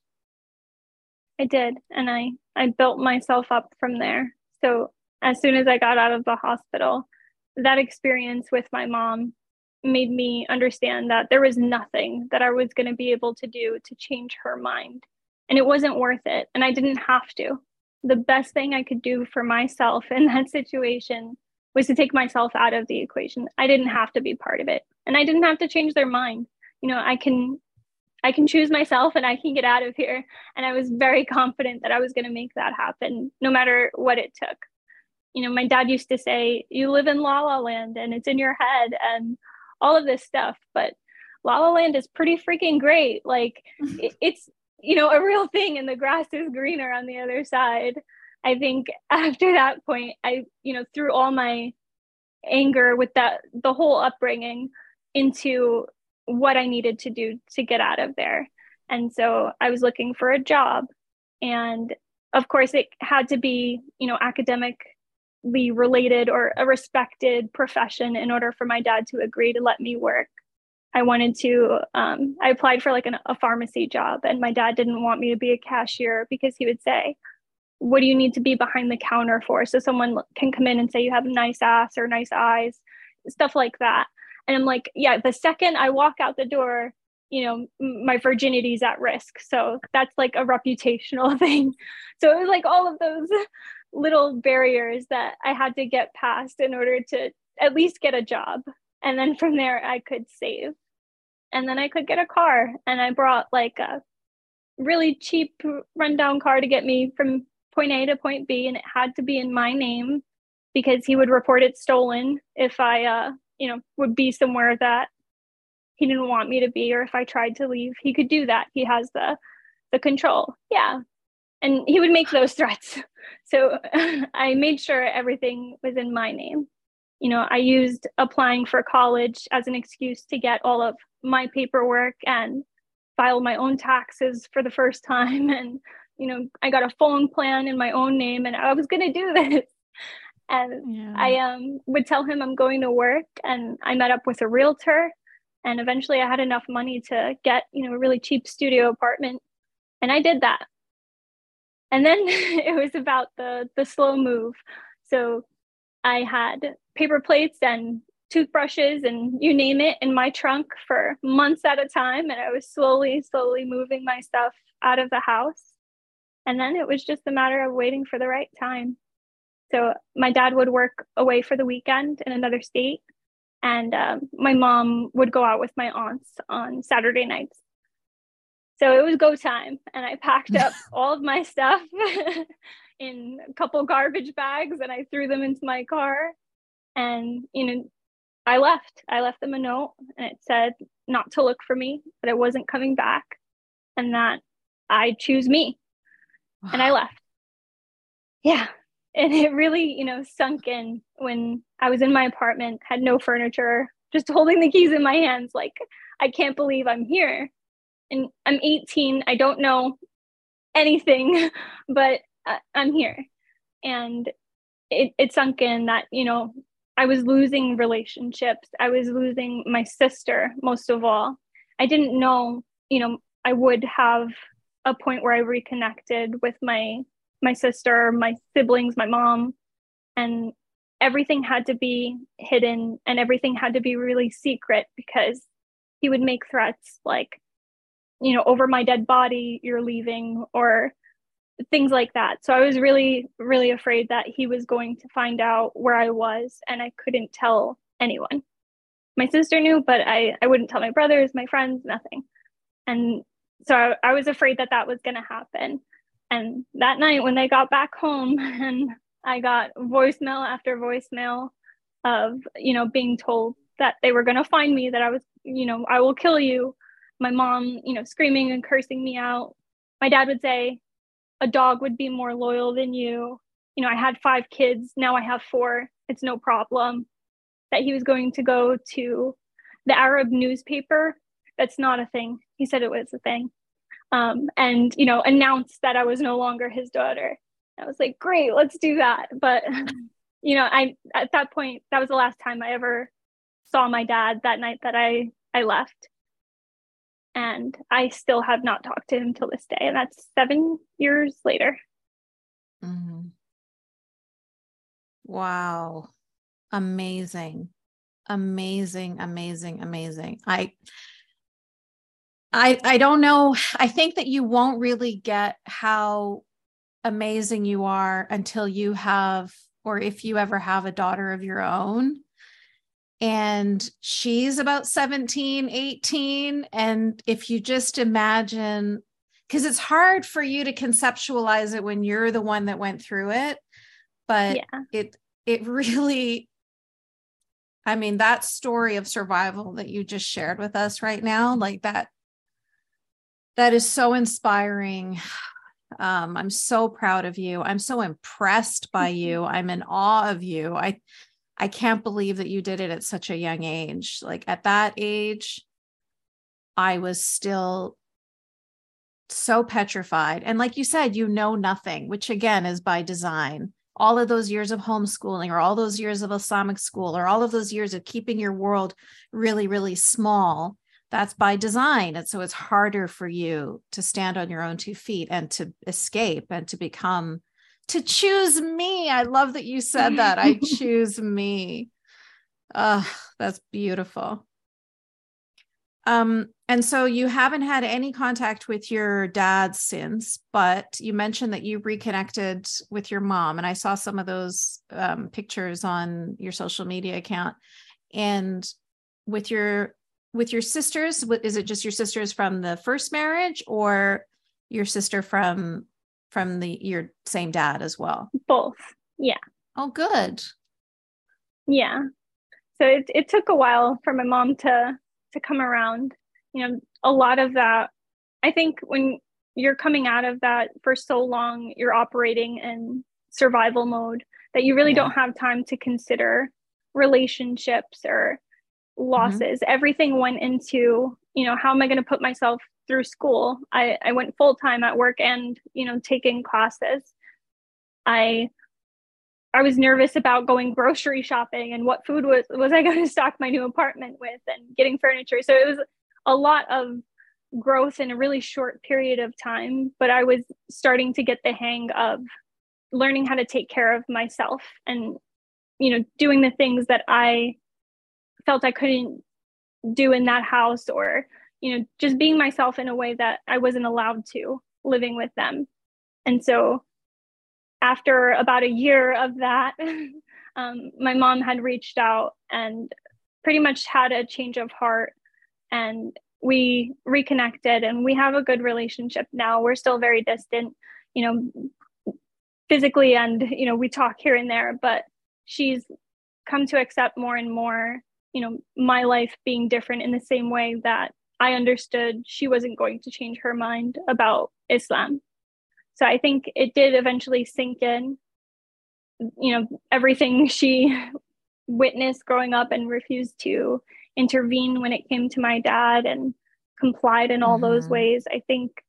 I did. And I, I built myself up from there. So as soon as I got out of the hospital, that experience with my mom made me understand that there was nothing that I was going to be able to do to change her mind. And it wasn't worth it. And I didn't have to. The best thing I could do for myself in that situation was to take myself out of the equation. I didn't have to be part of it. And I didn't have to change their mind. You know, I can I can choose myself and I can get out of here. And I was very confident that I was going to make that happen no matter what it took. You know, my dad used to say, You live in La La Land and it's in your head and all of this stuff. But La La Land is pretty freaking great. Like, it's, you know, a real thing and the grass is greener on the other side. I think after that point, I, you know, threw all my anger with that, the whole upbringing into what I needed to do to get out of there. And so I was looking for a job. And of course, it had to be, you know, academically related or a respected profession in order for my dad to agree to let me work. I wanted to, um, I applied for like an, a pharmacy job, and my dad didn't want me to be a cashier because he would say, What do you need to be behind the counter for? So someone can come in and say, You have a nice ass or nice eyes, stuff like that. And I'm like, yeah, the second I walk out the door, you know, my virginity's at risk. So that's like a reputational thing. So it was like all of those little barriers that I had to get past in order to at least get a job. And then from there, I could save. And then I could get a car. And I brought like a really cheap rundown car to get me from point A to point B. And it had to be in my name because he would report it stolen if I uh, you know, would be somewhere that he didn't want me to be, or if I tried to leave, he could do that. He has the the control. Yeah. And he would make those threats. So I made sure everything was in my name. You know, I used applying for college as an excuse to get all of my paperwork and file my own taxes for the first time. And, you know, I got a phone plan in my own name and I was going to do this and yeah. I um would tell him I'm going to work and I met up with a realtor and eventually I had enough money to get, you know, a really cheap studio apartment and I did that. And then it was about the the slow move. So I had paper plates and toothbrushes and you name it in my trunk for months at a time and I was slowly slowly moving my stuff out of the house. And then it was just a matter of waiting for the right time. So my dad would work away for the weekend in another state, and um, my mom would go out with my aunts on Saturday nights. So it was go time, and I packed up all of my stuff in a couple garbage bags, and I threw them into my car. And you know, I left. I left them a note, and it said not to look for me, that I wasn't coming back, and that I choose me. Wow. And I left. Yeah, and it really you know sunk in when i was in my apartment had no furniture just holding the keys in my hands like i can't believe i'm here. And i'm 18 i don't know anything but uh, i'm here. And it, it sunk in that you know i was losing relationships. I was losing my sister most of all. I didn't know you know i would have a point where i reconnected with my my sister, my siblings, my mom, and everything had to be hidden and everything had to be really secret because he would make threats like, you know, over my dead body, you're leaving, or things like that. So I was really, really afraid that he was going to find out where I was and I couldn't tell anyone. My sister knew, but I, I wouldn't tell my brothers, my friends, nothing. And so I, I was afraid that that was going to happen. And that night when they got back home and I got voicemail after voicemail of, you know, being told that they were going to find me, that I was, you know, I will kill you. My mom, you know, screaming and cursing me out. My dad would say, a dog would be more loyal than you. You know, I had five kids. Now I have four. It's no problem. That he was going to go to the Arab newspaper. That's not a thing. He said it was a thing um, and you know announced that I was no longer his daughter. I was like, great, let's do that. But you know, I at that point that was the last time I ever saw my dad that night that I I left. And I still have not talked to him till this day, and that's seven years later. Mm-hmm. Wow. Amazing. Amazing, amazing, amazing. I I I don't know. I think that you won't really get how amazing you are until you have or if you ever have a daughter of your own and she's about 17 18 and if you just imagine because it's hard for you to conceptualize it when you're the one that went through it but yeah. it it really i mean that story of survival that you just shared with us right now like that that is so inspiring um, i'm so proud of you i'm so impressed by you i'm in awe of you i I can't believe that you did it at such a young age. Like at that age, I was still so petrified. And like you said, you know nothing, which again is by design. All of those years of homeschooling, or all those years of Islamic school, or all of those years of keeping your world really, really small, that's by design. And so it's harder for you to stand on your own two feet and to escape and to become to choose me. I love that you said that. I choose me. Uh, that's beautiful. Um, and so you haven't had any contact with your dad since, but you mentioned that you reconnected with your mom, and I saw some of those um, pictures on your social media account. And with your with your sisters, is it just your sisters from the first marriage, or your sister from from the your same dad as well? Both. Yeah. Oh, good. Yeah. So it it took a while for my mom to to come around. You know, a lot of that I think when you're coming out of that for so long, you're operating in survival mode that you really yeah. don't have time to consider relationships or. Losses. Mm-hmm. Everything went into, you know, how am I going to put myself through school. I, I went full time at work and, you know, taking classes. I I was nervous about going grocery shopping and what food was was I going to stock my new apartment with and getting furniture. So it was a lot of growth in a really short period of time, but I was starting to get the hang of learning how to take care of myself and you know doing the things that I felt I couldn't do in that house or you know, just being myself in a way that I wasn't allowed to living with them. And so after about a year of that, um, my mom had reached out and pretty much had a change of heart and we reconnected and we have a good relationship now. We're still very distant, you know, physically and, you know, we talk here and there, but she's come to accept more and more, you know, my life being different in the same way that I understood she wasn't going to change her mind about Islam. So I think it did eventually sink in, you know, everything she witnessed growing up and refused to intervene when it came to my dad and complied in all mm-hmm. those ways. I think,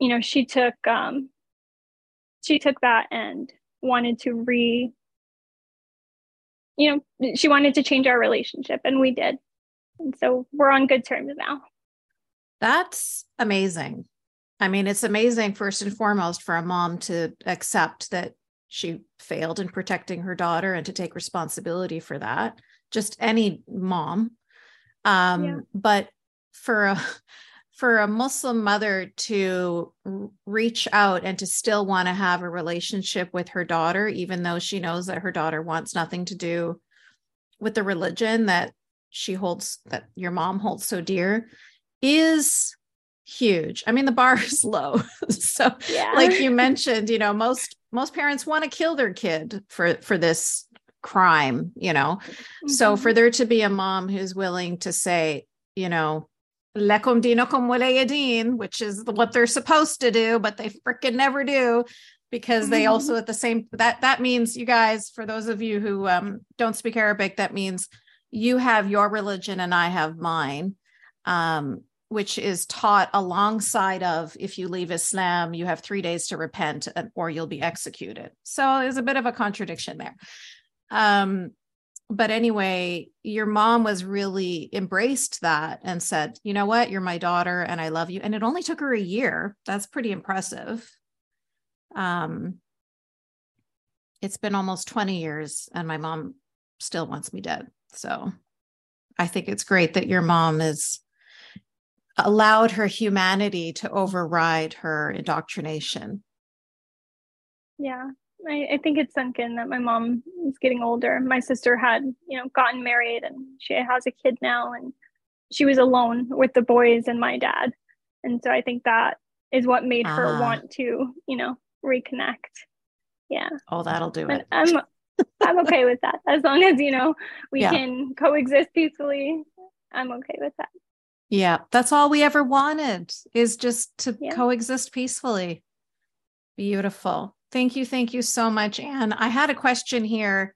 you know, she took um she took that and wanted to re you know, she wanted to change our relationship and we did. And so we're on good terms now. That's amazing. I mean, it's amazing, first and foremost, for a mom to accept that she failed in protecting her daughter and to take responsibility for that. Just any mom. Um, yeah. But for a for a Muslim mother to reach out and to still want to have a relationship with her daughter, even though she knows that her daughter wants nothing to do with the religion that she holds that your mom holds so dear is huge. I mean, the bar is low. so yeah. like you mentioned, you know, most most parents want to kill their kid for for this crime, you know. Mm-hmm. So for there to be a mom who's willing to say, you know, lekum dinukum waliyadin, which is what they're supposed to do, but they freaking never do because they mm-hmm. also at the same that that means you guys for those of you who um, don't speak arabic that means you have your religion and I have mine, um, which is taught alongside of if you leave Islam, you have three days to repent or you'll be executed. So there's a bit of a contradiction there. Um, but anyway, your mom was really embraced that and said, you know what, you're my daughter and I love you. And it only took her a year. That's pretty impressive. Um, it's been almost 20 years and my mom still wants me dead. So I think it's great that your mom has allowed her humanity to override her indoctrination. Yeah. I, I think it's sunk in that my mom is getting older. My sister had, you know, gotten married and she has a kid now and she was alone with the boys and my dad. And so I think that is what made uh, her ah. want to, you know, reconnect. Yeah. Oh, that'll do it. I'm I'm okay with that. As long as, you know, we yeah. can coexist peacefully, I'm okay with that. Yeah, that's all we ever wanted is just to yeah. coexist peacefully. Beautiful. Thank you. Thank you so much, Anne. I had a question here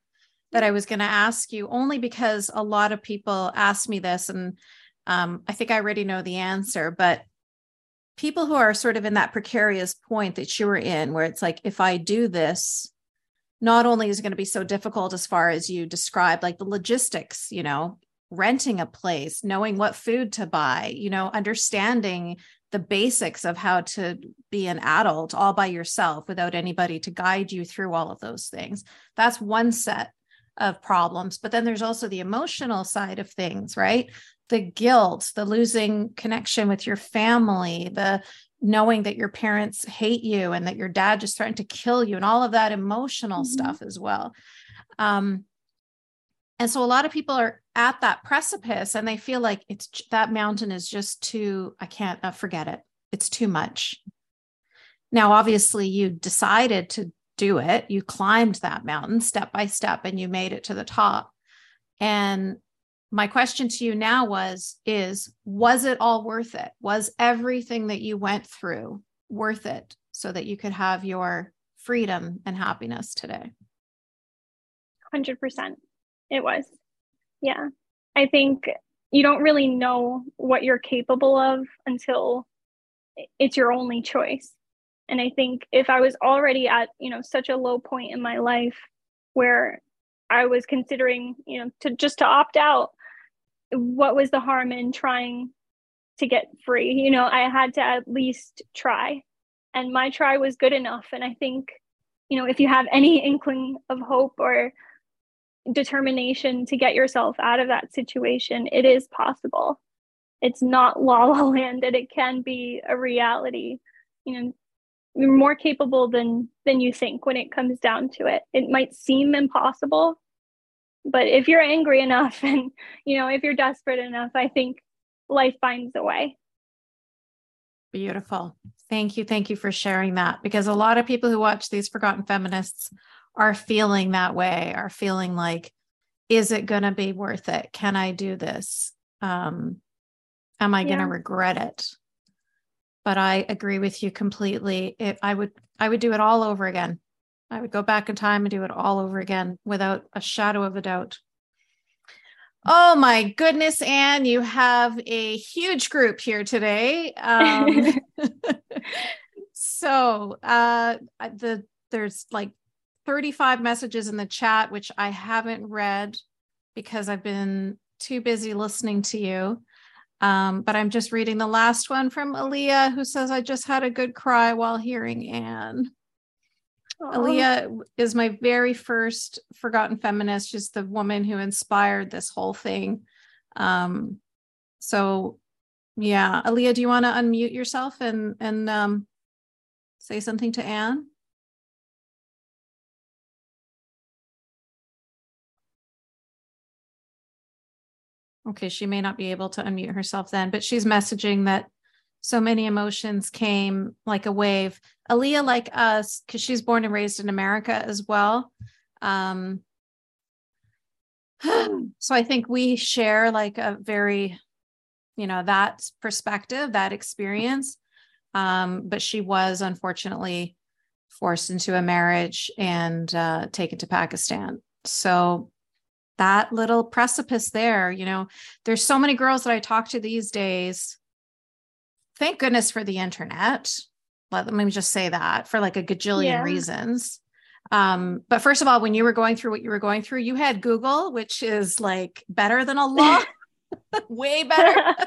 that I was going to ask you only because a lot of people ask me this, and um, I think I already know the answer, but people who are sort of in that precarious point that you were in, where it's like, if I do this, not only is it going to be so difficult as far as you described, like the logistics, you know, renting a place, knowing what food to buy, you know, understanding the basics of how to be an adult all by yourself without anybody to guide you through all of those things. That's one set of problems. But then there's also the emotional side of things, right? The guilt, the losing connection with your family, the knowing that your parents hate you and that your dad just threatened to kill you, and all of that emotional mm-hmm. stuff as well. Um, and so a lot of people are at that precipice and they feel like it's that mountain is just too i can't uh, forget it. It's too much. Now obviously you decided to do it. You climbed that mountain step by step and you made it to the top. And my question to you now was is was it all worth it? Was everything that you went through worth it so that you could have your freedom and happiness today? 100% it was yeah. I think you don't really know what you're capable of until it's your only choice. And I think if I was already at, you know, such a low point in my life where I was considering, you know, to just to opt out, what was the harm in trying to get free? You know, I had to at least try. And my try was good enough. And I think, you know, if you have any inkling of hope or determination to get yourself out of that situation, it is possible. It's not la la land and it can be a reality. You know, you're more capable than than you think when it comes down to it. It might seem impossible, but if you're angry enough and you know, if you're desperate enough, I think life finds a way. Beautiful. Thank you. Thank you for sharing that because a lot of people who watch these forgotten feminists are feeling that way, are feeling like, is it going to be worth it? Can I do this? Um, am I yeah. going to regret it? But I agree with you completely. If I would, I would do it all over again. I would go back in time and do it all over again without a shadow of a doubt. Oh my goodness, Anne, you have a huge group here today. Um, so uh, the there's like 35 messages in the chat, which I haven't read because I've been too busy listening to you. Um, but I'm just reading the last one from Aaliyah, who says, I just had a good cry while hearing Anne. Aww. Aaliyah is my very first forgotten feminist. She's the woman who inspired this whole thing. Um, so yeah, Aaliyah, do you want to unmute yourself and and um, say something to Anne? Okay, she may not be able to unmute herself then, but she's messaging that so many emotions came like a wave. Aaliyah, like us, because she's born and raised in America as well. Um, so I think we share like a very, you know, that perspective, that experience. Um, but she was unfortunately forced into a marriage and uh, taken to Pakistan. So that little precipice there you know there's so many girls that i talk to these days. Thank goodness for the internet. Let me just say that for like a gajillion yeah. reasons. Um, but first of all when you were going through what you were going through you had google which is like better than a lot way better.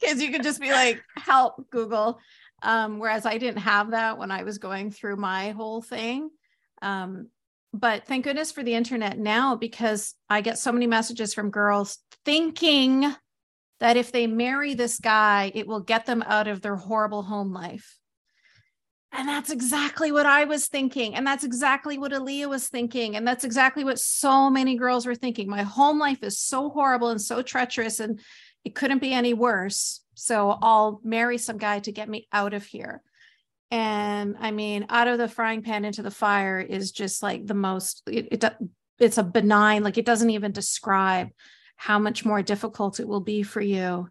Because you could just be like help google. Um, whereas i didn't have that when i was going through my whole thing. Um, but thank goodness for the internet now because I get so many messages from girls thinking that if they marry this guy, it will get them out of their horrible home life. And that's exactly what I was thinking. And that's exactly what Aaliyah was thinking. And that's exactly what so many girls were thinking. My home life is so horrible and so treacherous, and it couldn't be any worse. So I'll marry some guy to get me out of here. And I mean, out of the frying pan into the fire is just like the most, it, it it's a benign, like it doesn't even describe how much more difficult it will be for you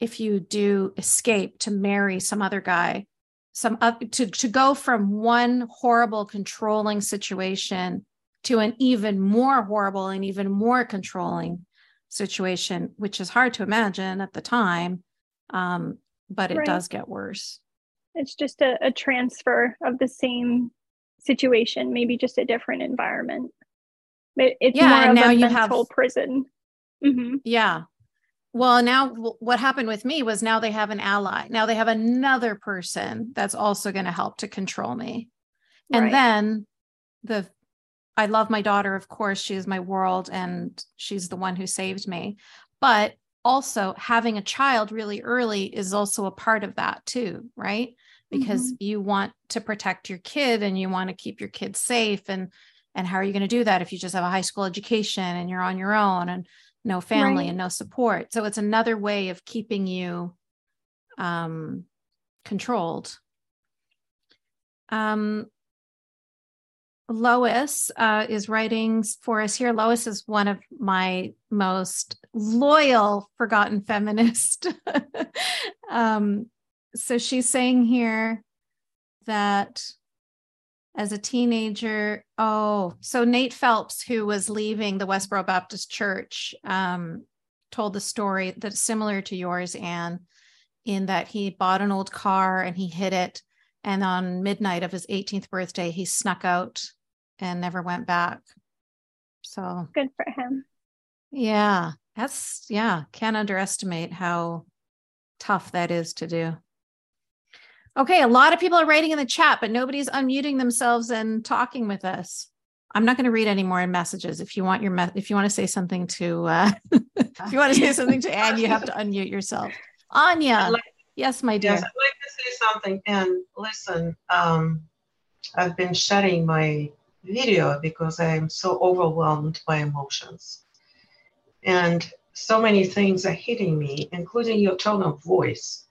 if you do escape to marry some other guy some uh, to to go from one horrible controlling situation to an even more horrible and even more controlling situation which is hard to imagine at the time um, but it right. does get worse it's just a, a transfer of the same situation maybe just a different environment but it's yeah, more of now a you mental have, prison mm-hmm. yeah well, now what happened with me was now they have an ally. Now they have another person that's also going to help to control me. And right. then the I love my daughter, of course, she is my world and she's the one who saved me. But also having a child really early is also a part of that too, right? Because mm-hmm. you want to protect your kid and you want to keep your kid safe and and how are you going to do that if you just have a high school education and you're on your own and no family right. and no support. So it's another way of keeping you um, controlled. Um, Lois uh, is writing for us here. Lois is one of my most loyal forgotten feminist. um, so she's saying here that as a teenager. Oh, so Nate Phelps, who was leaving the Westboro Baptist Church, um, told the story that's similar to yours, Anne, in that he bought an old car and he hid it. And on midnight of his 18th birthday, he snuck out and never went back. So good for him. Yeah, that's, yeah, can't underestimate how tough that is to do. Okay, a lot of people are writing in the chat, but nobody's unmuting themselves and talking with us. I'm not going to read any more in messages. If you want your me- if you want to say something to uh, if you want to say something to Anne, you have to unmute yourself. Anya, like, yes, my dear. Yes, I'd like to say something. And listen, um, I've been shutting my video because I'm so overwhelmed by emotions, and so many things are hitting me, including your tone of voice.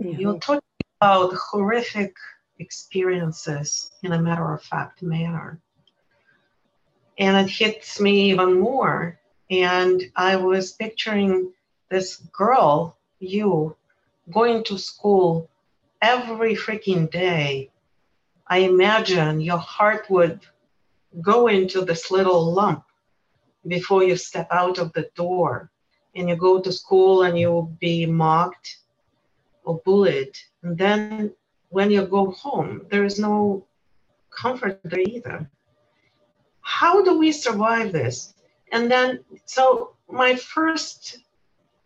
Mm-hmm. You're talking about horrific experiences in a matter of fact manner. And it hits me even more. And I was picturing this girl, you, going to school every freaking day. I imagine your heart would go into this little lump before you step out of the door and you go to school and you'll be mocked or bullied. And then when you go home, there is no comfort there either. How do we survive this? And then, so my first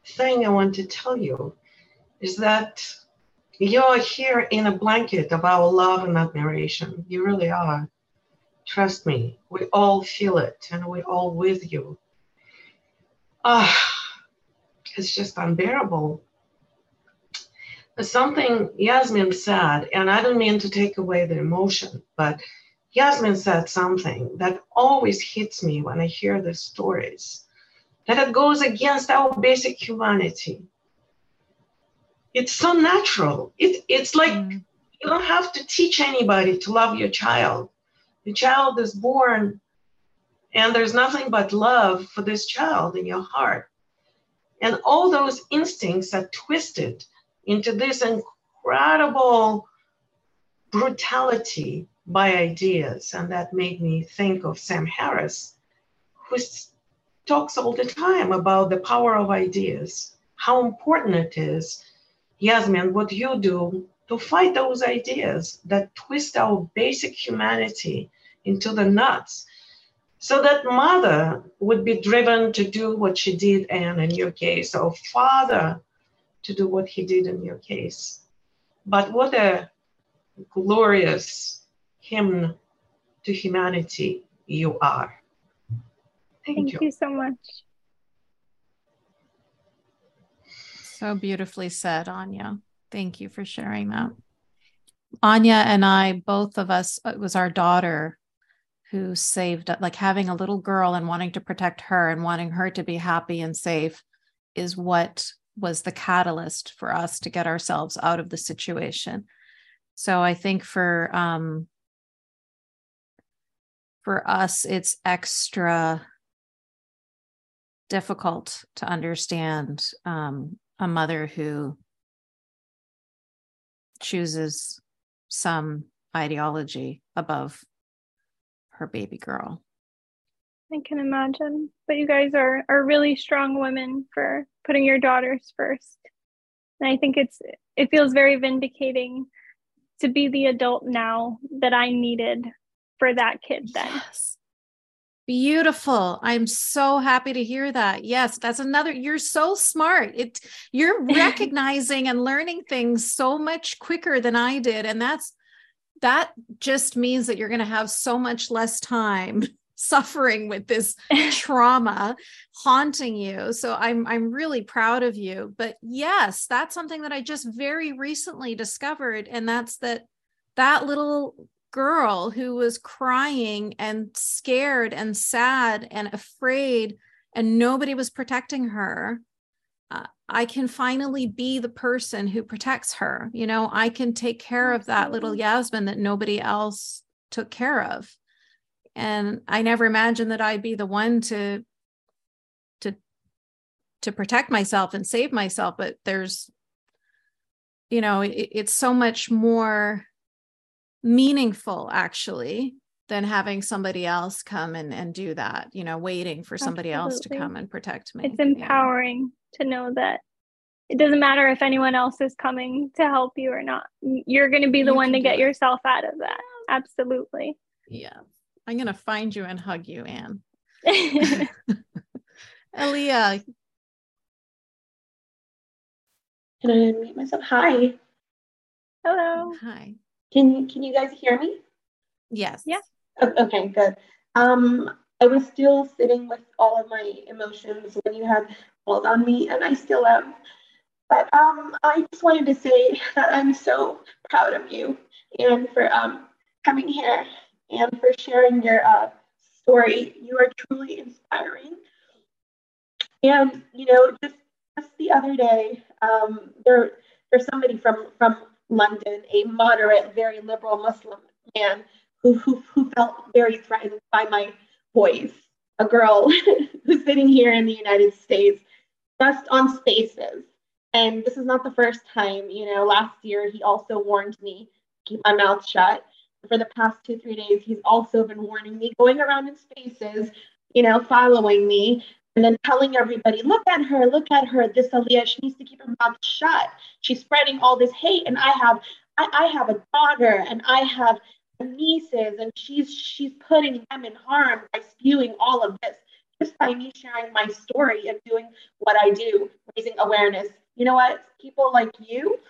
thing I want to tell you is that you're here in a blanket of our love and admiration. You really are. Trust me, we all feel it and we're all with you. Ah, it's just unbearable something Yasmin said, and I don't mean to take away the emotion, but Yasmin said something that always hits me when I hear the stories that it goes against our basic humanity. It's so natural. It, it's like mm. you don't have to teach anybody to love your child. The child is born, and there's nothing but love for this child in your heart. And all those instincts are twisted into this incredible brutality by ideas. And that made me think of Sam Harris, who talks all the time about the power of ideas, how important it is. Yasmin, what you do to fight those ideas that twist our basic humanity into the nuts so that mother would be driven to do what she did and in your case or father to do what he did in your case. But what a glorious hymn to humanity you are. Thank, Thank you. you so much. So beautifully said, Anya. Thank you for sharing that. Anya and I, both of us, it was our daughter who saved, like having a little girl and wanting to protect her and wanting her to be happy and safe is what was the catalyst for us to get ourselves out of the situation. So I think for um for us it's extra difficult to understand um, a mother who chooses some ideology above her baby girl. I can imagine. But you guys are are really strong women for putting your daughters first. And I think it's it feels very vindicating to be the adult now that I needed for that kid then. Yes. Beautiful. I'm so happy to hear that. Yes, that's another you're so smart. It you're recognizing and learning things so much quicker than I did and that's that just means that you're going to have so much less time suffering with this trauma haunting you. So i'm i'm really proud of you. But yes that's something that i just very recently discovered. And that's that that little girl who was crying and scared and sad and afraid and nobody was protecting her uh, i can finally be the person who protects her. You know i can take care of that little yasmin that nobody else took care of and i never imagined that i'd be the one to to to protect myself and save myself but there's you know it, it's so much more meaningful actually than having somebody else come and, and do that you know waiting for somebody Absolutely. else to come and protect me it's empowering yeah. to know that it doesn't matter if anyone else is coming to help you or not you're going to be the you one to get it. yourself out of that absolutely yeah I'm going to find you and hug you, Anne. Aaliyah. Can I unmute myself? Hi. Hello. Hi. Can you Can you guys hear me? Yes. Yeah. okay, good. Um, I was still sitting with all of my emotions when you had called on me, and I still am. But um, I just wanted to say that I'm so proud of you and for um, coming here and for sharing your uh, story. You are truly inspiring. And you know, just just the other day, um, there there's somebody from from London, a moderate, very liberal Muslim man who who, who felt very threatened by my voice. A girl who's sitting here in the United States, just on Spaces. And this is not the first time. You know, last year he also warned me keep my mouth shut for the past two, three days, he's also been warning me, going around in spaces, you know, following me, and then telling everybody, look at her, look at her, this Aaliyah, she needs to keep her mouth shut. She's spreading all this hate. And I have I, I have a daughter and I have nieces, and she's she's putting them in harm by spewing all of this just by me sharing my story and doing what I do, raising awareness. You know what? People like you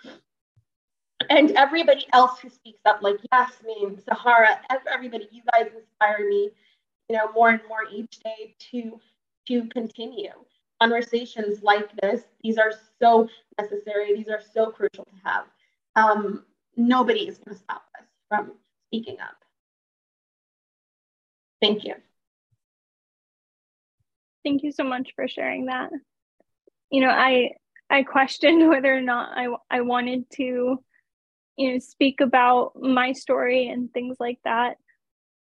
and everybody else who speaks up, like Yasmin, Sahara, everybody, you guys inspire me, you know, more and more each day to to continue conversations like this. These are so necessary. These are so crucial to have. Um, nobody is going to stop us from speaking up. Thank you. Thank you so much for sharing that. You know, I I questioned whether or not I I wanted to you know speak about my story and things like that.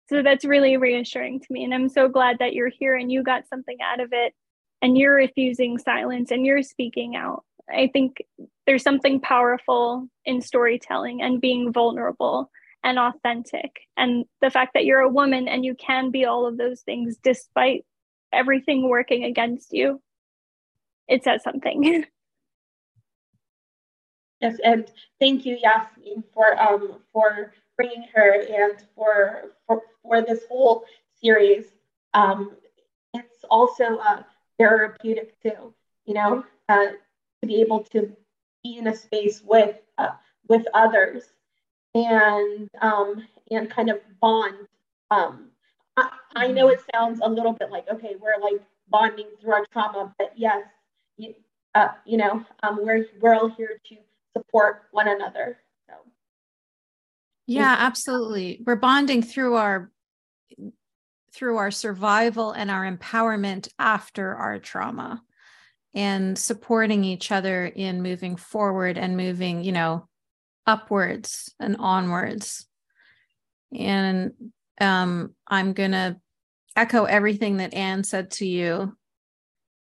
So that's really reassuring to me and i'm so glad that you're here and you got something out of it and you're refusing silence and you're speaking out. I think there's something powerful in storytelling and being vulnerable and authentic and the fact that you're a woman and you can be all of those things despite everything working against you it says something Yes, and thank you, Yasmin, for um for bringing her and for for, for this whole series. Um, it's also uh, therapeutic too, you know, uh, to be able to be in a space with uh, with others and um, and kind of bond. Um, I, I know it sounds a little bit like okay, we're like bonding through our trauma, but yes, you, uh, you know, um, we're we're all here to support one another. So Yeah, absolutely. We're bonding through our through our survival and our empowerment after our trauma and supporting each other in moving forward and moving, you know, upwards and onwards. And um, I'm going to echo everything that Anne said to you.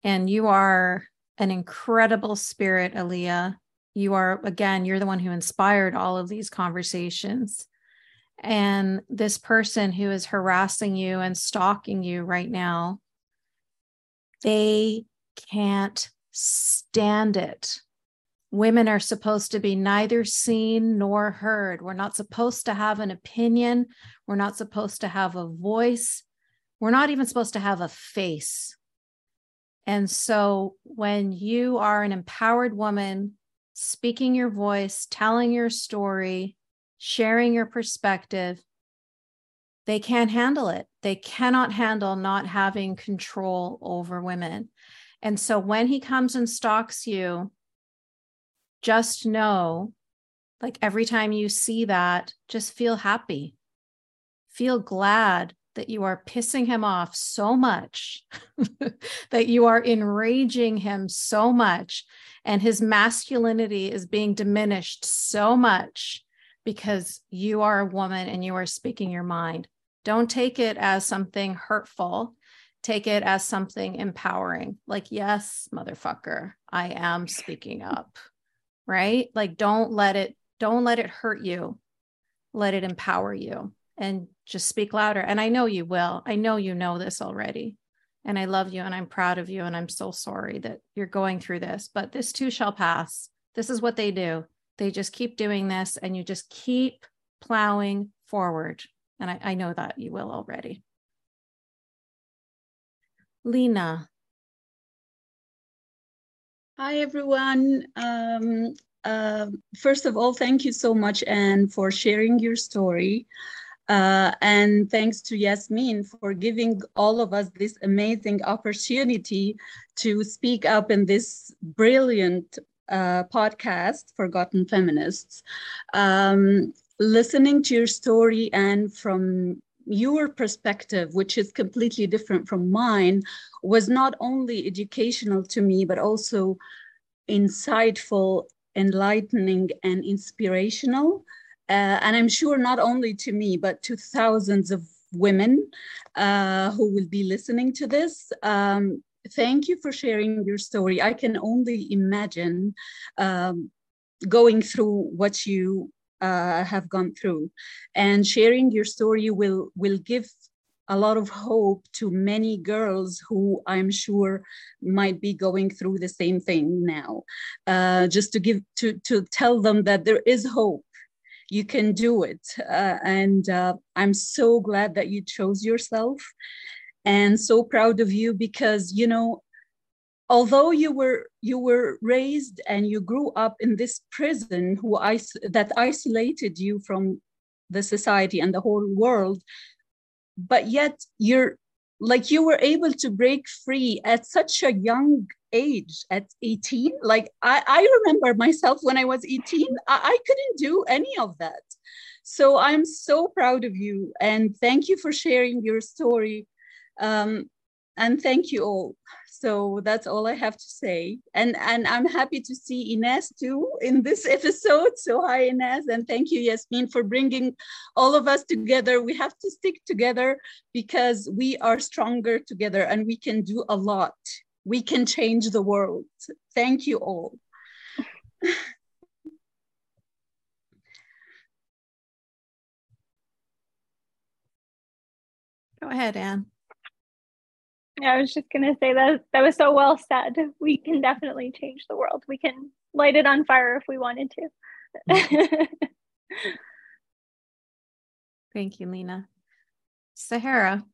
And you are an incredible spirit, Aaliyah. You are, again, you're the one who inspired all of these conversations. And this person who is harassing you and stalking you right now, they can't stand it. Women are supposed to be neither seen nor heard. We're not supposed to have an opinion. We're not supposed to have a voice. We're not even supposed to have a face. And so when you are an empowered woman speaking your voice, telling your story, sharing your perspective, they can't handle it. They cannot handle not having control over women. And so when he comes and stalks you, just know like every time you see that, just feel happy. Feel glad that you are pissing him off so much, that you are enraging him so much, and his masculinity is being diminished so much because you are a woman and you are speaking your mind. Don't take it as something hurtful. Take it as something empowering. Like, yes, motherfucker, I am speaking up. Right? Like, don't let it, don't let it hurt you. Let it empower you and just speak louder. And I know you will. I know you know this already. And I love you and I'm proud of you. And I'm so sorry that you're going through this, but this too shall pass. This is what they do. They just keep doing this and you just keep plowing forward. And I, I know that you will already. Lena. Hi, everyone. Um, uh, first of all, thank you so much, Anne, for sharing your story. Uh, and thanks to Yasmin for giving all of us this amazing opportunity to speak up in this brilliant uh, podcast, Forgotten Feminists. Um, listening to your story and from your perspective, which is completely different from mine, was not only educational to me, but also insightful, enlightening, and inspirational. Uh, and I'm sure not only to me, but to thousands of women uh, who will be listening to this. Um, thank you for sharing your story. I can only imagine um, going through what you uh, have gone through, and sharing your story will will give a lot of hope to many girls who I'm sure might be going through the same thing now. Uh, just to give to to tell them that there is hope you can do it. Uh, and uh, I'm so glad that you chose yourself and so proud of you because, you know, although you were you were raised and you grew up in this prison who is- that isolated you from the society and the whole world but yet you're like you were able to break free at such a young age at 18 like i, I remember myself when i was 18 I, I couldn't do any of that. So i'm so proud of you and thank you for sharing your story. Um, and thank you all so that's all i have to say. And and i'm happy to see ines too in this episode. So hi ines and thank you yasmin for bringing all of us together. We have to stick together because we are stronger together and we can do a lot. We can change the world. Thank you all. Go ahead, Anne. Yeah, I was just gonna say that that was so well said. We can definitely change the world. We can light it on fire if we wanted to. Thank you, Lena. Sahara.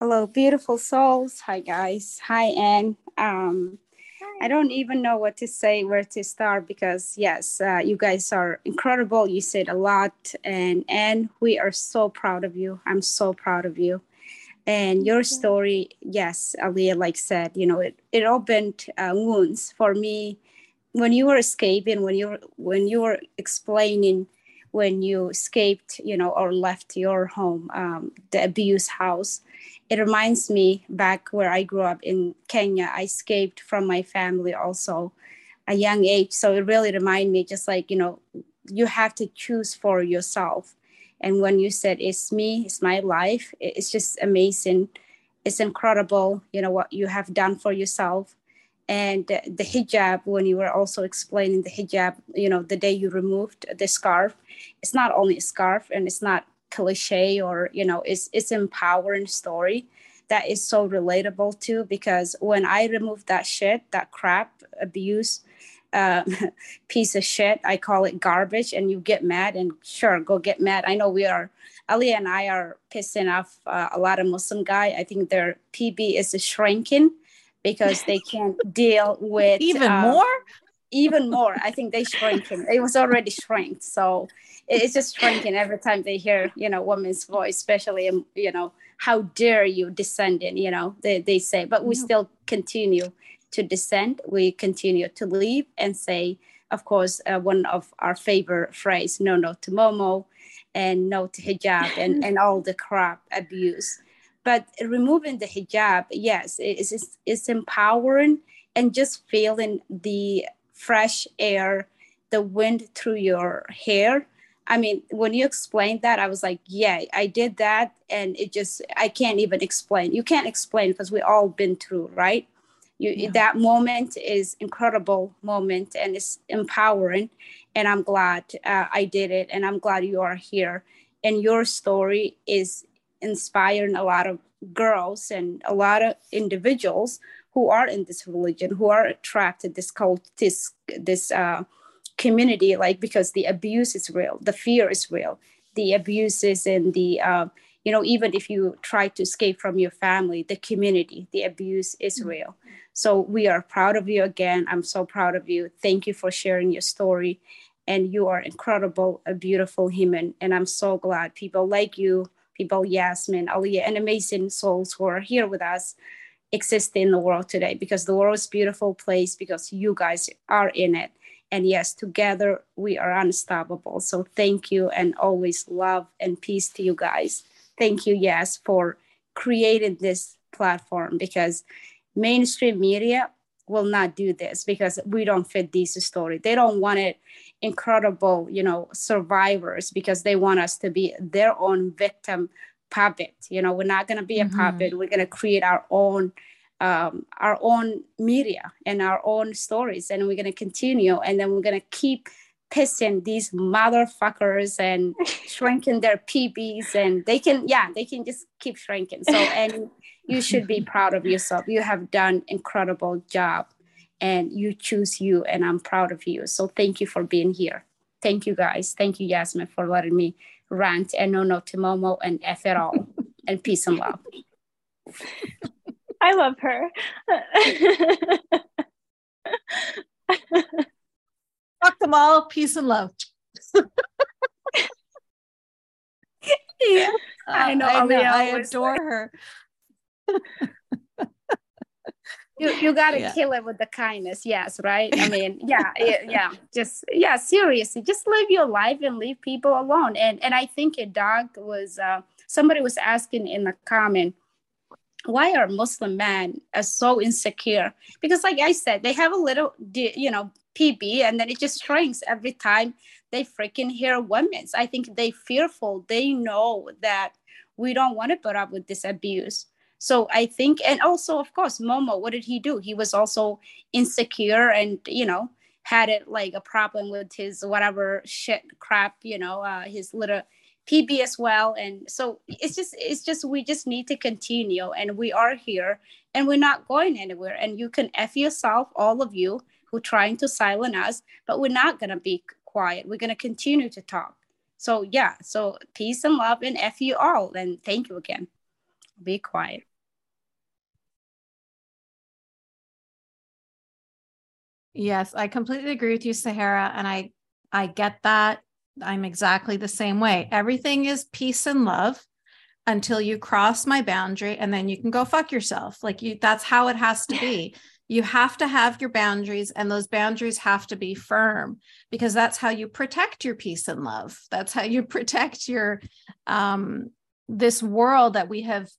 Hello, beautiful souls. Hi, guys. Hi, Anne. Um, I don't even know what to say, where to start, because yes, uh, you guys are incredible. You said a lot, and and we are so proud of you. I'm so proud of you. And your story, yes, Aaliyah, like said, you know, it, it opened uh, wounds for me when you were escaping, when you were when you were explaining when you escaped, you know, or left your home, um, the abuse house, it reminds me back where I grew up in Kenya. I escaped from my family also a young age. So it really reminded me just like, you know, you have to choose for yourself. And when you said, it's me, it's my life, it's just amazing. It's incredible, you know, what you have done for yourself. And the hijab, when you were also explaining the hijab, you know, the day you removed the scarf, it's not only a scarf and it's not cliche or you know it's it's empowering story that is so relatable too because when i removed that shit that crap abuse uh, piece of shit. I call it garbage and you get mad and sure go get mad. I know we are ali and i are pissing off uh, a lot of muslim guy. I think their pb is shrinking because they can't deal with even um, more? even more. I think they shrinking. It was already shrinked so it's just shrinking every time they hear you know woman's voice especially you know how dare you descending you know they, they say. But we still continue to descend we continue to leave and say of course uh, one of our favorite phrase no no to momo and no to hijab and, and all the crap abuse but removing the hijab yes it's, it's, it's empowering and just feeling the fresh air the wind through your hair I mean, when you explained that, I was like, yeah, I did that. And it just, I can't even explain. You can't explain because we all been through, right? You, yeah. That moment is incredible moment and it's empowering. And I'm glad uh, I did it. And I'm glad you are here. And your story is inspiring a lot of girls and a lot of individuals who are in this religion, who are attracted this cult, this, this, uh, community like because the abuse is real the fear is real the abuse is in the uh, you know even if you try to escape from your family the community the abuse is mm-hmm. So we are proud of you again. I'm so proud of you. Thank you for sharing your story. And you are incredible a beautiful human. And i'm so glad people like you people yasmin Aaliyah and amazing souls who are here with us exist in the world today. Because the world is beautiful place because you guys are in it. And yes, together we are unstoppable. So thank you and always love and peace to you guys. Thank you, yes, for creating this platform because mainstream media will not do this because we don't fit these stories. They don't want it incredible, you know, survivors because they want us to be their own victim puppet. You know, we're not going to be a mm-hmm. puppet. We're going to create our own um, our own media and our own stories and we're going to continue and then we're going to keep pissing these motherfuckers and shrinking their pbs and they can yeah they can just keep shrinking. So and you should be proud of yourself. You have done incredible job and you choose you and i'm proud of you. So thank you for being here. Thank you guys. Thank you yasmin for letting me rant and no no to momo and f it all. And peace and love. I love her. Fuck them all, peace and love. yeah, I know. I, know, I adore her. you you gotta yeah. kill it with the kindness yes right i mean yeah yeah just yeah seriously just live your life and leave people alone and and i think a dog was uh somebody was asking in the comment why are muslim men are so insecure because like i said they have a little you know pb and then it just shrinks every time they freaking hear women's i think they fearful they know that we don't want to put up with this abuse so i think and also of course momo what did he do he was also insecure and you know had it like a problem with his whatever shit crap you know uh, his little PB as well. And so it's just it's just we just need to continue and we are here and we're not going anywhere. And you can F yourself, all of you who trying to silence us, but we're not gonna be quiet. We're gonna continue to talk. So yeah, so peace and love and F you all. And thank you again. Be quiet. Yes, I completely agree with you, Sahara. And I I get that I'm exactly the same way. Everything is peace and love until you cross my boundary and then you can go fuck yourself. Like you that's how it has to be. You have to have your boundaries and those boundaries have to be firm because that's how you protect your peace and love. That's how you protect your um this world that we have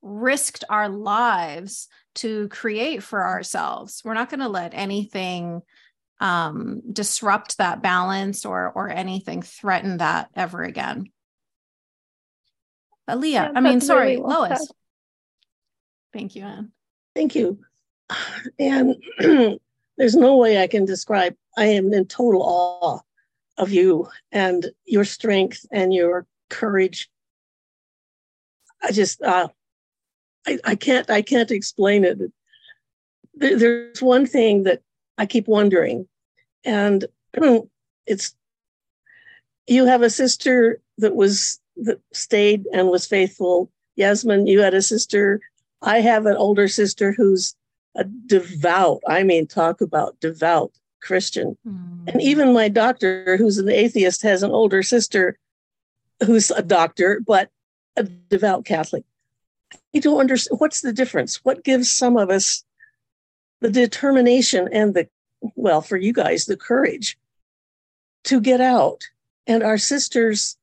risked our lives to create for ourselves. We're not going to let anything um disrupt that balance or or anything threaten that ever again. Leah Yeah, i mean sorry really well lois. said. thank you anne. Thank you. And there's no way I can describe. I am in total awe of you and your strength and your courage. I just, uh, I, I can't, I can't explain it. There, there's one thing that I keep wondering, and it's you have a sister that was that stayed and was faithful. Yasmin, you had a sister I have an older sister who's a devout, I mean, talk about devout Christian. Mm. And even my doctor, who's an atheist, has an older sister who's a doctor, but a devout Catholic. You don't understand what's the difference? What gives some of us the determination and the, well, for you guys, the courage to get out? And our sisters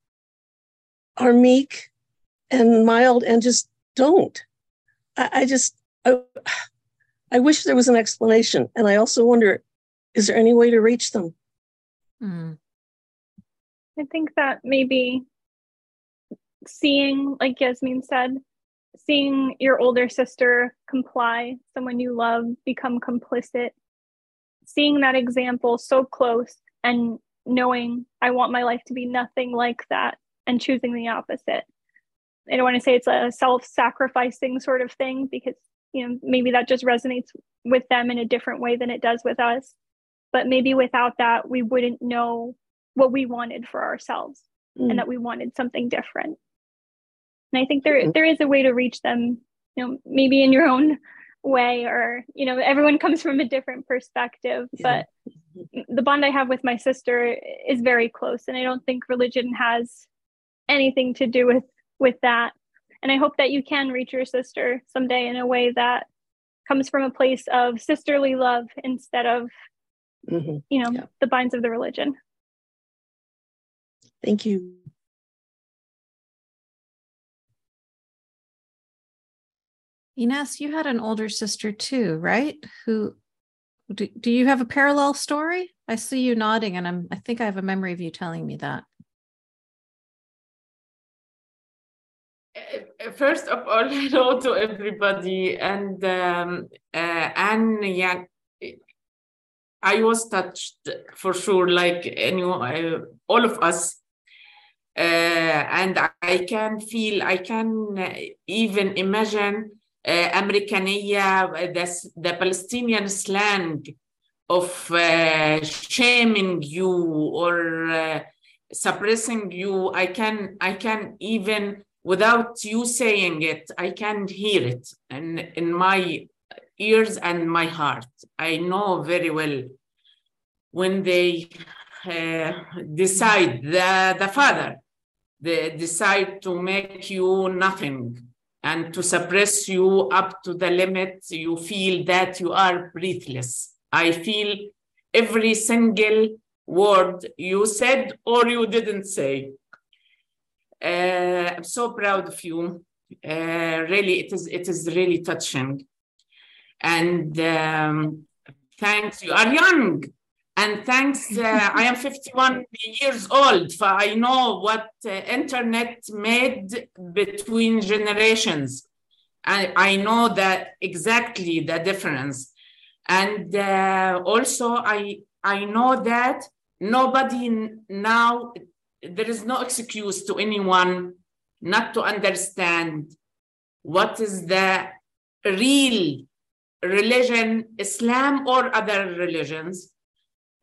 are meek and mild and just don't. I, I just, I, I wish there was an explanation. And I also wonder, is there any way to reach them? Mm. I think that maybe seeing, like Yasmin said, seeing your older sister comply, someone you love become complicit, seeing that example so close and knowing I want my life to be nothing like that and choosing the opposite. I don't want to say it's a self sacrificing sort of thing because, you know, maybe that just resonates with them in a different way than it does with us. But maybe without that, we wouldn't know what we wanted for ourselves Mm. and that we wanted something different. And I think there Mhm. there is a way to reach them, you know, maybe in your own way or, you know, everyone comes from a different perspective, Yeah. but the bond I have with my sister is very close and I don't think religion has anything to do with with that. And I hope that you can reach your sister someday in a way that comes from a place of sisterly love instead of, Mhm. you know, Yeah. the binds of the religion. Thank you. Ines, you had an older sister too, right? Who do, do you have a parallel story? I see you nodding and I'm I think I have a memory of you telling me that. First of all, hello to everybody. And um, uh, Anne, yeah, I was touched for sure, like anyone, uh, all of us. Uh, and I can feel, I can uh, even imagine uh, Americania, the, the Palestinian slang of uh, shaming you or uh, suppressing you. I can, I can even without you saying it, I can hear it in, in my ears and my heart. I know very well when they uh, decide, the, the father, they decide to make you nothing and to suppress you up to the limit, you feel that you are breathless. I feel every single word you said or you didn't say. Uh, I'm so proud of you. Uh, really, it is it is really touching. And um, thanks, you are young. And thanks, uh, I am 51 years old. So I know what internet made between generations. I, I know that exactly the difference. And uh, also, I I know that nobody now there is no excuse to anyone not to understand what is the real religion, Islam or other religions.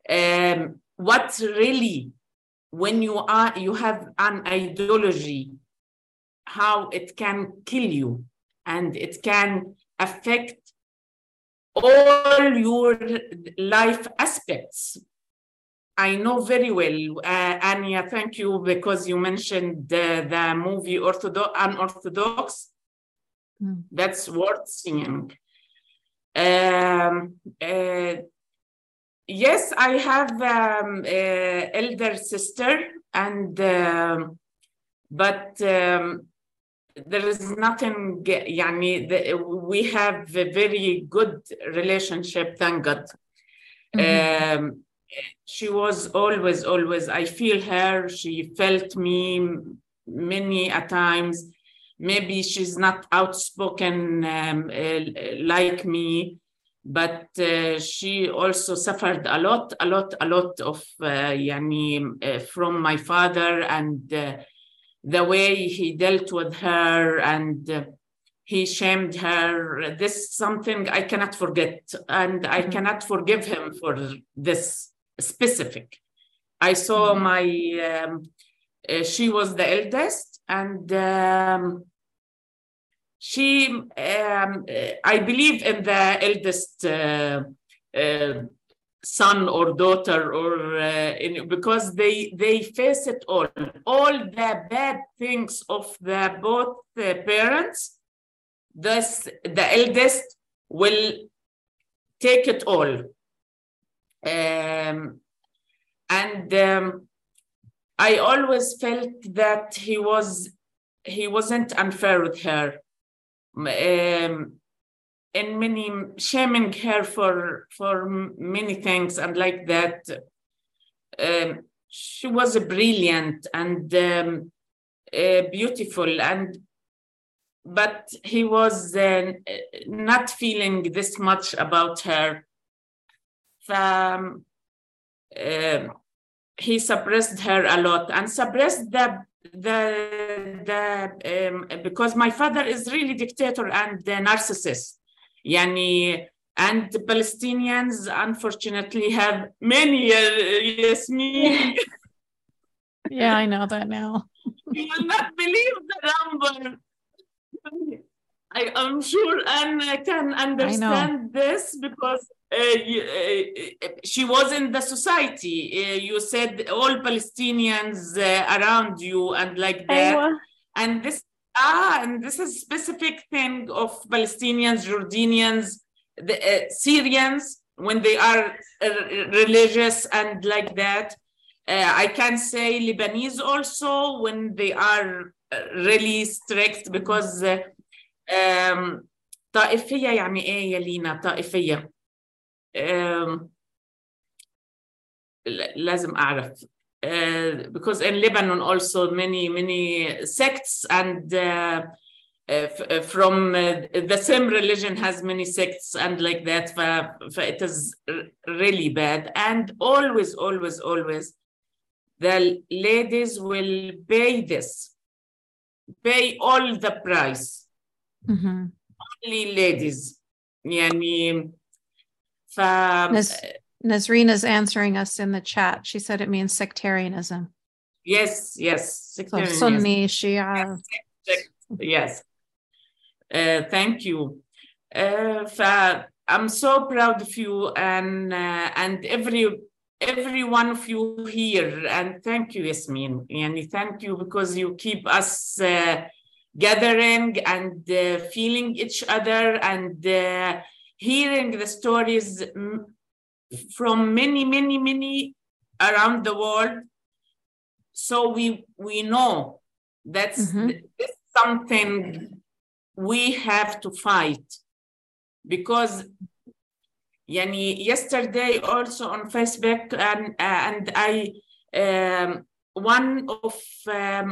Um, what really, when you are you have an ideology, how it can kill you and it can affect all your life aspects I know very well, uh, Anya. Thank you because you mentioned the, the movie Orthodox, Unorthodox. Mm. That's worth seeing. Um, uh, yes, I have um, elder sister, and um, but um, there is nothing. Yani, the, we have a very good relationship. Thank God. Mhm. Um, she was always, always. I feel her. She felt me many a times. Maybe she's not outspoken um, uh, like me, but uh, she also suffered a lot, a lot, a lot of uh, yani, uh, from my father and uh, the way he dealt with her and uh, he shamed her. This is something I cannot forget, and I Mhm. cannot forgive him for this specific. I saw my, um, uh, she was the eldest, and um, she, um, uh, I believe in the eldest uh, uh, son or daughter, or uh, in, because they they face it all, all the bad things of the both uh, parents. Thus, the eldest will take it all. Um, and um, I always felt that he was he wasn't unfair with her. Um, in many shaming her for for many things and like that. Um, she was brilliant and um, uh, beautiful and but he was uh, not feeling this much about her. Um, uh, he suppressed her a lot and suppressed the the the um, because my father is really dictator and the narcissist. Yani, and the Palestinians unfortunately have many uh, me. Yeah, I know that now. you will not believe the number. I am sure Anna can understand this because she was in the society. Uh, you said all Palestinians uh, around you and like that. أيوة. And this ah, and this is specific thing of Palestinians, Jordanians, the uh, Syrians when they are uh, religious and like that. Uh, I can say Lebanese also when they are uh, really strict because uh, um, طائفية يعني ايه يا لينا طائفية um, ل- لازم أعرف uh, because in Lebanon also many many sects and uh, uh, f- uh, from uh, the same religion has many sects and like that ف, ف it is r- really bad and always always always the ladies will pay this pay all the price Mhm. only ladies يعني Nazreen is answering us in the chat. She said it means sectarianism. yes yes So. Sunni, Shia. Yes. Uh, thank you. Uh, I'm so proud of you and uh, and every every one of you here. And thank you, Yasmin. And thank you because you keep us uh, gathering and uh, feeling each other and uh, hearing the stories from many, many, many around the world. So we we know that's Mhm. this something we have to fight because yani yesterday also on Facebook and and I um, one of um,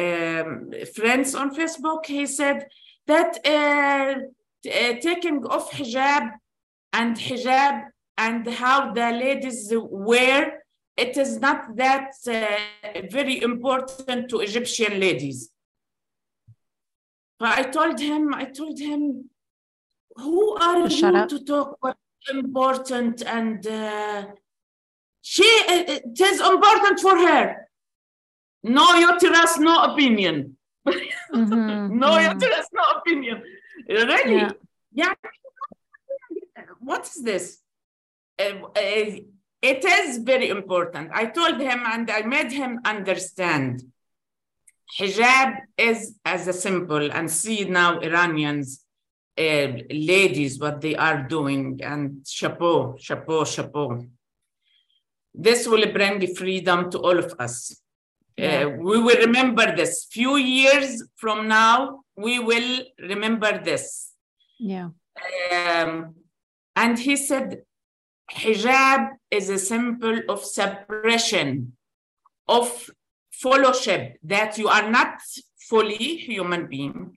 um, friends on Facebook he said that uh, taking off hijab and hijab and how the ladies wear it is not that uh, very important to Egyptian ladies. But I told him, I told him, who are you up. to talk what's important? And uh, she, it is important for her. No uterus, no opinion. Mhm, no mhm. uterus, no opinion. Really? Yeah. Yeah. What is this? Uh, uh, it is very important. I told him and I made him understand. Hijab is as a symbol, and see now Iranians uh, ladies what they are doing and chapeau, chapeau, chapeau. This will bring freedom to all of us. Yeah. Uh, we will remember this. Few years from now, we will remember this. Yeah. Um, and he said, hijab is a symbol of suppression, of fellowship, that you are not fully human being.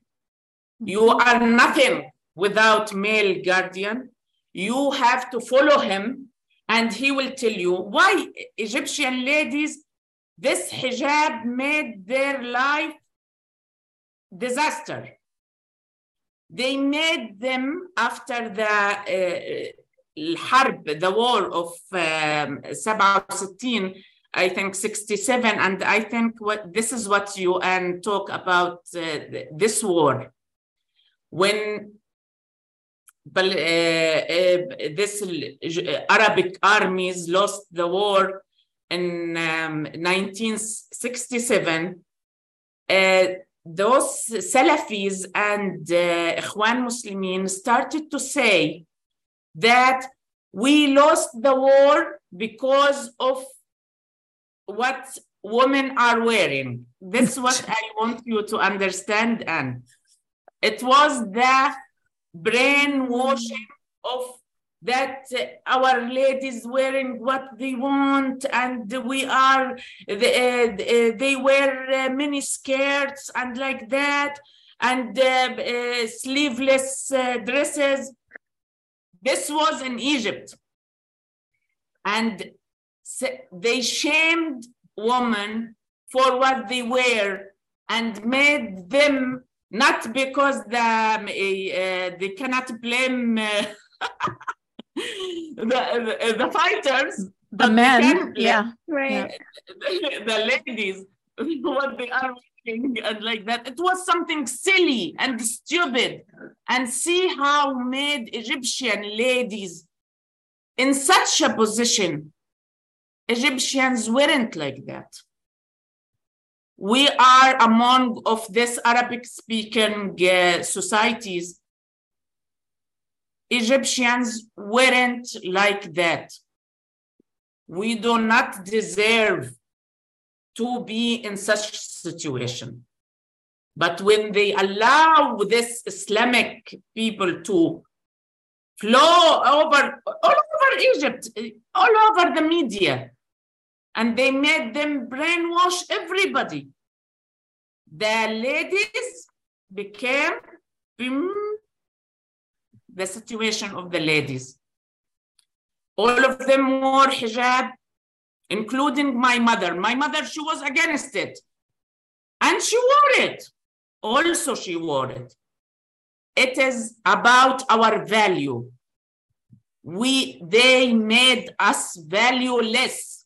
You are nothing without male guardian. You have to follow him, and he will tell you why Egyptian ladies, this hijab made their life disaster. They made them after the uh, الحرب, the war of um, 67, I think 67, and I think what this is what you and talk about uh, this war. When but, uh, uh, this Arabic armies lost the war in um, 1967, uh, those Salafis and uh, Ikhwan Muslimin started to say that we lost the war because of what women are wearing. This is what I want you to understand, and it was the brainwashing of that uh, our ladies wearing what they want and we are the, uh, they wear uh, mini skirts and like that and uh, uh, sleeveless uh, dresses. This was in egypt. And they shamed women for what they wear and made them not because the, uh, they cannot blame uh, the, the, the fighters the men yeah right? the, the ladies what they are wearing and like that. It was something silly and stupid. And see how made egyptian ladies in such a position. Egyptians weren't like that. We are among of this arabic speaking uh, societies Egyptians weren't like that. We do not deserve to be in such situation. But when they allow this Islamic people to flow over all over Egypt, all over the media, and they made them brainwash everybody. The ladies became the situation of the ladies. All of them wore hijab, including my mother. My mother, she was against it. And she wore it. Also, she wore it. It is about our value. We, they made us valueless.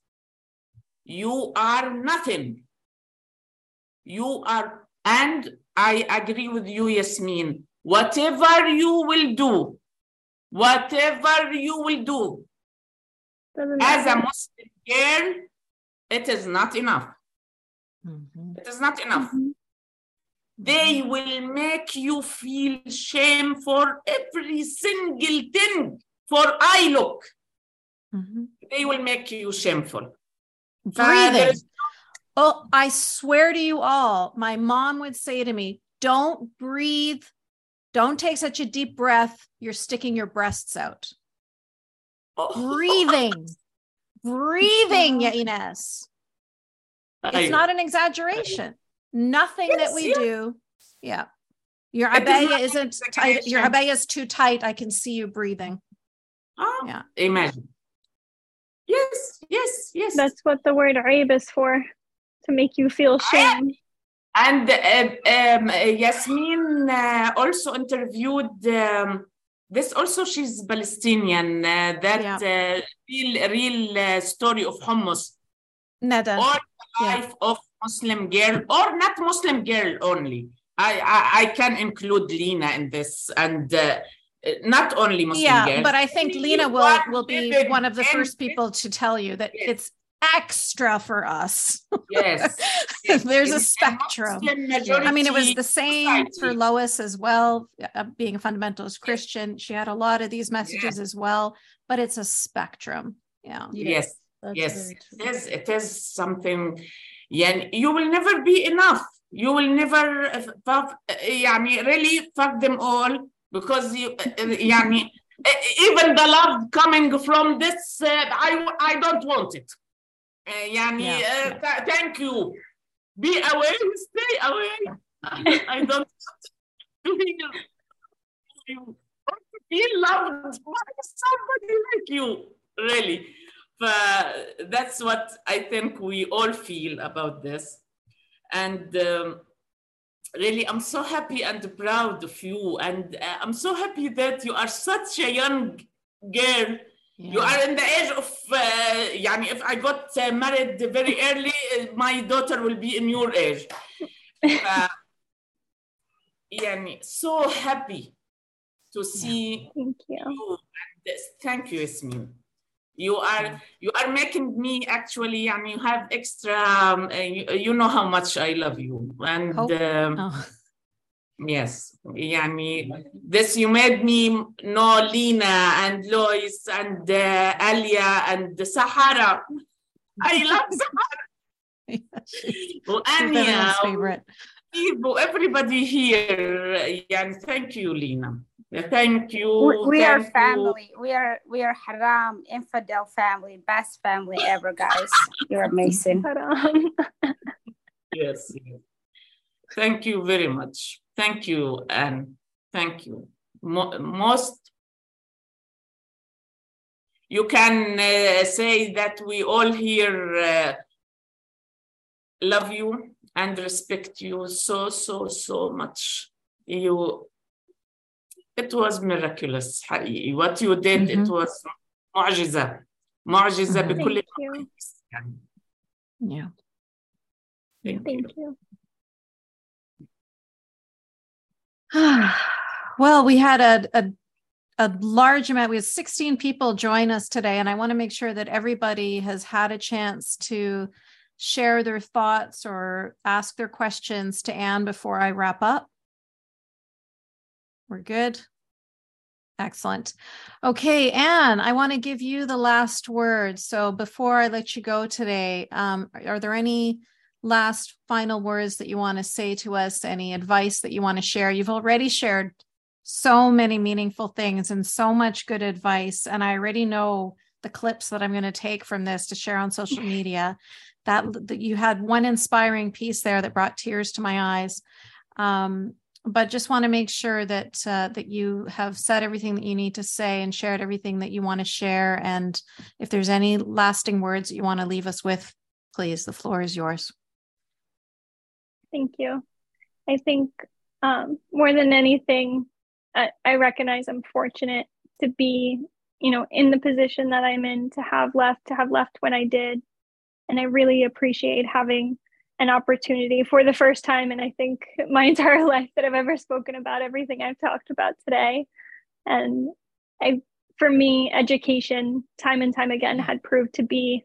You are nothing. You are, and I agree with you, Yasmin whatever you will do, whatever you will do, Doesn't as a. Muslim girl, it is not enough. Mhm. It is not enough. Mhm. They will make you feel shame for every single thing. For I look, Mhm. they will make you shameful. breathing there's- oh i swear to you all my mom would say to me don't breathe don't take such a deep breath you're sticking your breasts out breathing breathing Ines. it's I- not an exaggeration nothing that we yeah. do yeah your It is abaya isn't tight your abaya is too tight i can see you breathing Oh, Yeah. Imagine. Yes, yes, yes. That's what the word aib is for, to make you feel shame. And uh, um, Yasmin uh, also interviewed um, this. Also, she's Palestinian. Uh, that uh, real, real uh, story of hummus, or Yeah. life of Muslim girl, or not Muslim girl only. I, I I can include Lena in this, and uh, not only Muslim yeah girl. but i think lena will will be one of the first people to tell you that Yes. it's extra for us. Yes. There's In a spectrum. Muslim I mean, it was majority the same for society. Lois as well, uh, being a fundamentalist Christian. She had a lot of these messages as well, but it's a spectrum. Yeah. Yes. that's yes very true. it is it is something يعني you will never be enough you will never uh, fuck, يعني really fuck them all because you يعني even the love coming from this uh, I I don't want it Eh, yani, yeah, uh, thank you. Be away, stay away. I don't want to be loved by somebody like you, really. But that's what I think we all feel about this. And um, really, I'm so happy and proud of you. And uh, I'm so happy that you are such a young girl You Yeah. are in the age of, uh, يعني if I got uh, married very early, uh, my daughter will be in your age. Uh, يعني so happy to see Thank you. you. Yes, Thank you, Yasmin. You are you are making me actually. I mean, you have extra. Um, uh, you, you know how much I love you, and Oh. um, Oh, Yes, يعني this you made me know Lina and Lois and uh, Aaliyah and Sahara. I love Sahara. Anya, everybody here. يعني thank you Lina. Thank you. We, we thank are family. You. We are we are haram infidel family, best family ever, guys. You're amazing. yes. Thank you very much. Thank you, and thank you. Mo- most you can uh, say that we all here uh, love you and respect you so so so much. You, it was miraculous. حقيقي. What you did, it Mhm. was معجزة. معجزة Mhm. بكل Thank you. المقاييس. يعني. Yeah. Thank you. Thank you. well, we had a, a a large amount. We had 16 people join us today, and I want to make sure that everybody has had a chance to share their thoughts or ask their questions to Anne before I wrap up. We're good. Excellent. Okay, Anne, I want to give you the last word. So before I let you go today, um, are there any last final words that you want to say to us? Any advice that you want to share? You've already shared so many meaningful things and so much good advice. And I already know the clips that I'm going to take from this to share on social media. That, that you had one inspiring piece there that brought tears to my eyes. Um, but just want to make sure that uh, that you have said everything that you need to say and shared everything that you want to share. And if there's any lasting words that you want to leave us with, please, the floor is yours. Thank you. I think um, more than anything, I, I recognize I'm fortunate to be, you know, in the position that I'm in, to have left, to have left when I did. And I really appreciate having an opportunity for the first time and I think my entire life that I've ever spoken about everything I've talked about today. And I for me, education time and time again had proved to be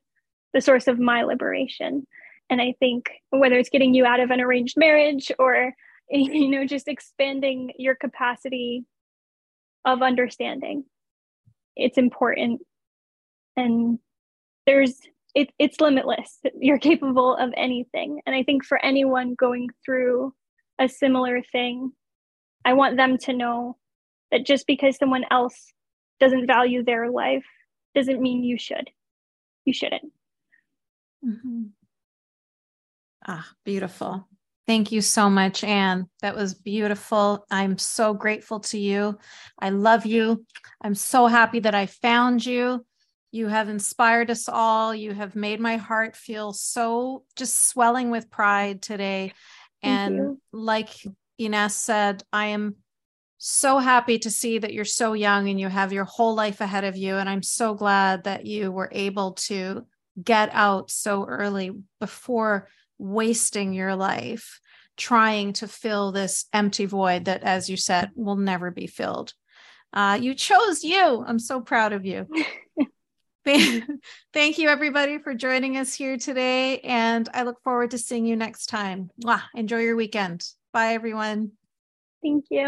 the source of my liberation. And I think whether it's getting you out of an arranged marriage or you know just expanding your capacity of understanding, it's important. And there's it, it's limitless. You're capable of anything. And I think for anyone going through a similar thing, I want them to know that just because someone else doesn't value their life doesn't mean you should. You shouldn't. Mm-hmm. Ah, beautiful. Thank you so much, Anne. That was beautiful. I'm so grateful to you. I love you. I'm so happy that I found you. You have inspired us all. You have made my heart feel so just swelling with pride today. Thank and you. like Ines said, I am so happy to see that you're so young and you have your whole life ahead of you. And I'm so glad that you were able to get out so early before wasting your life trying to fill this empty void that, as you said, will never be filled. Uh, you chose you. I'm so proud of you. Thank you, everybody, for joining us here today. And I look forward to seeing you next time. Mwah. Enjoy your weekend. Bye, everyone. Thank you.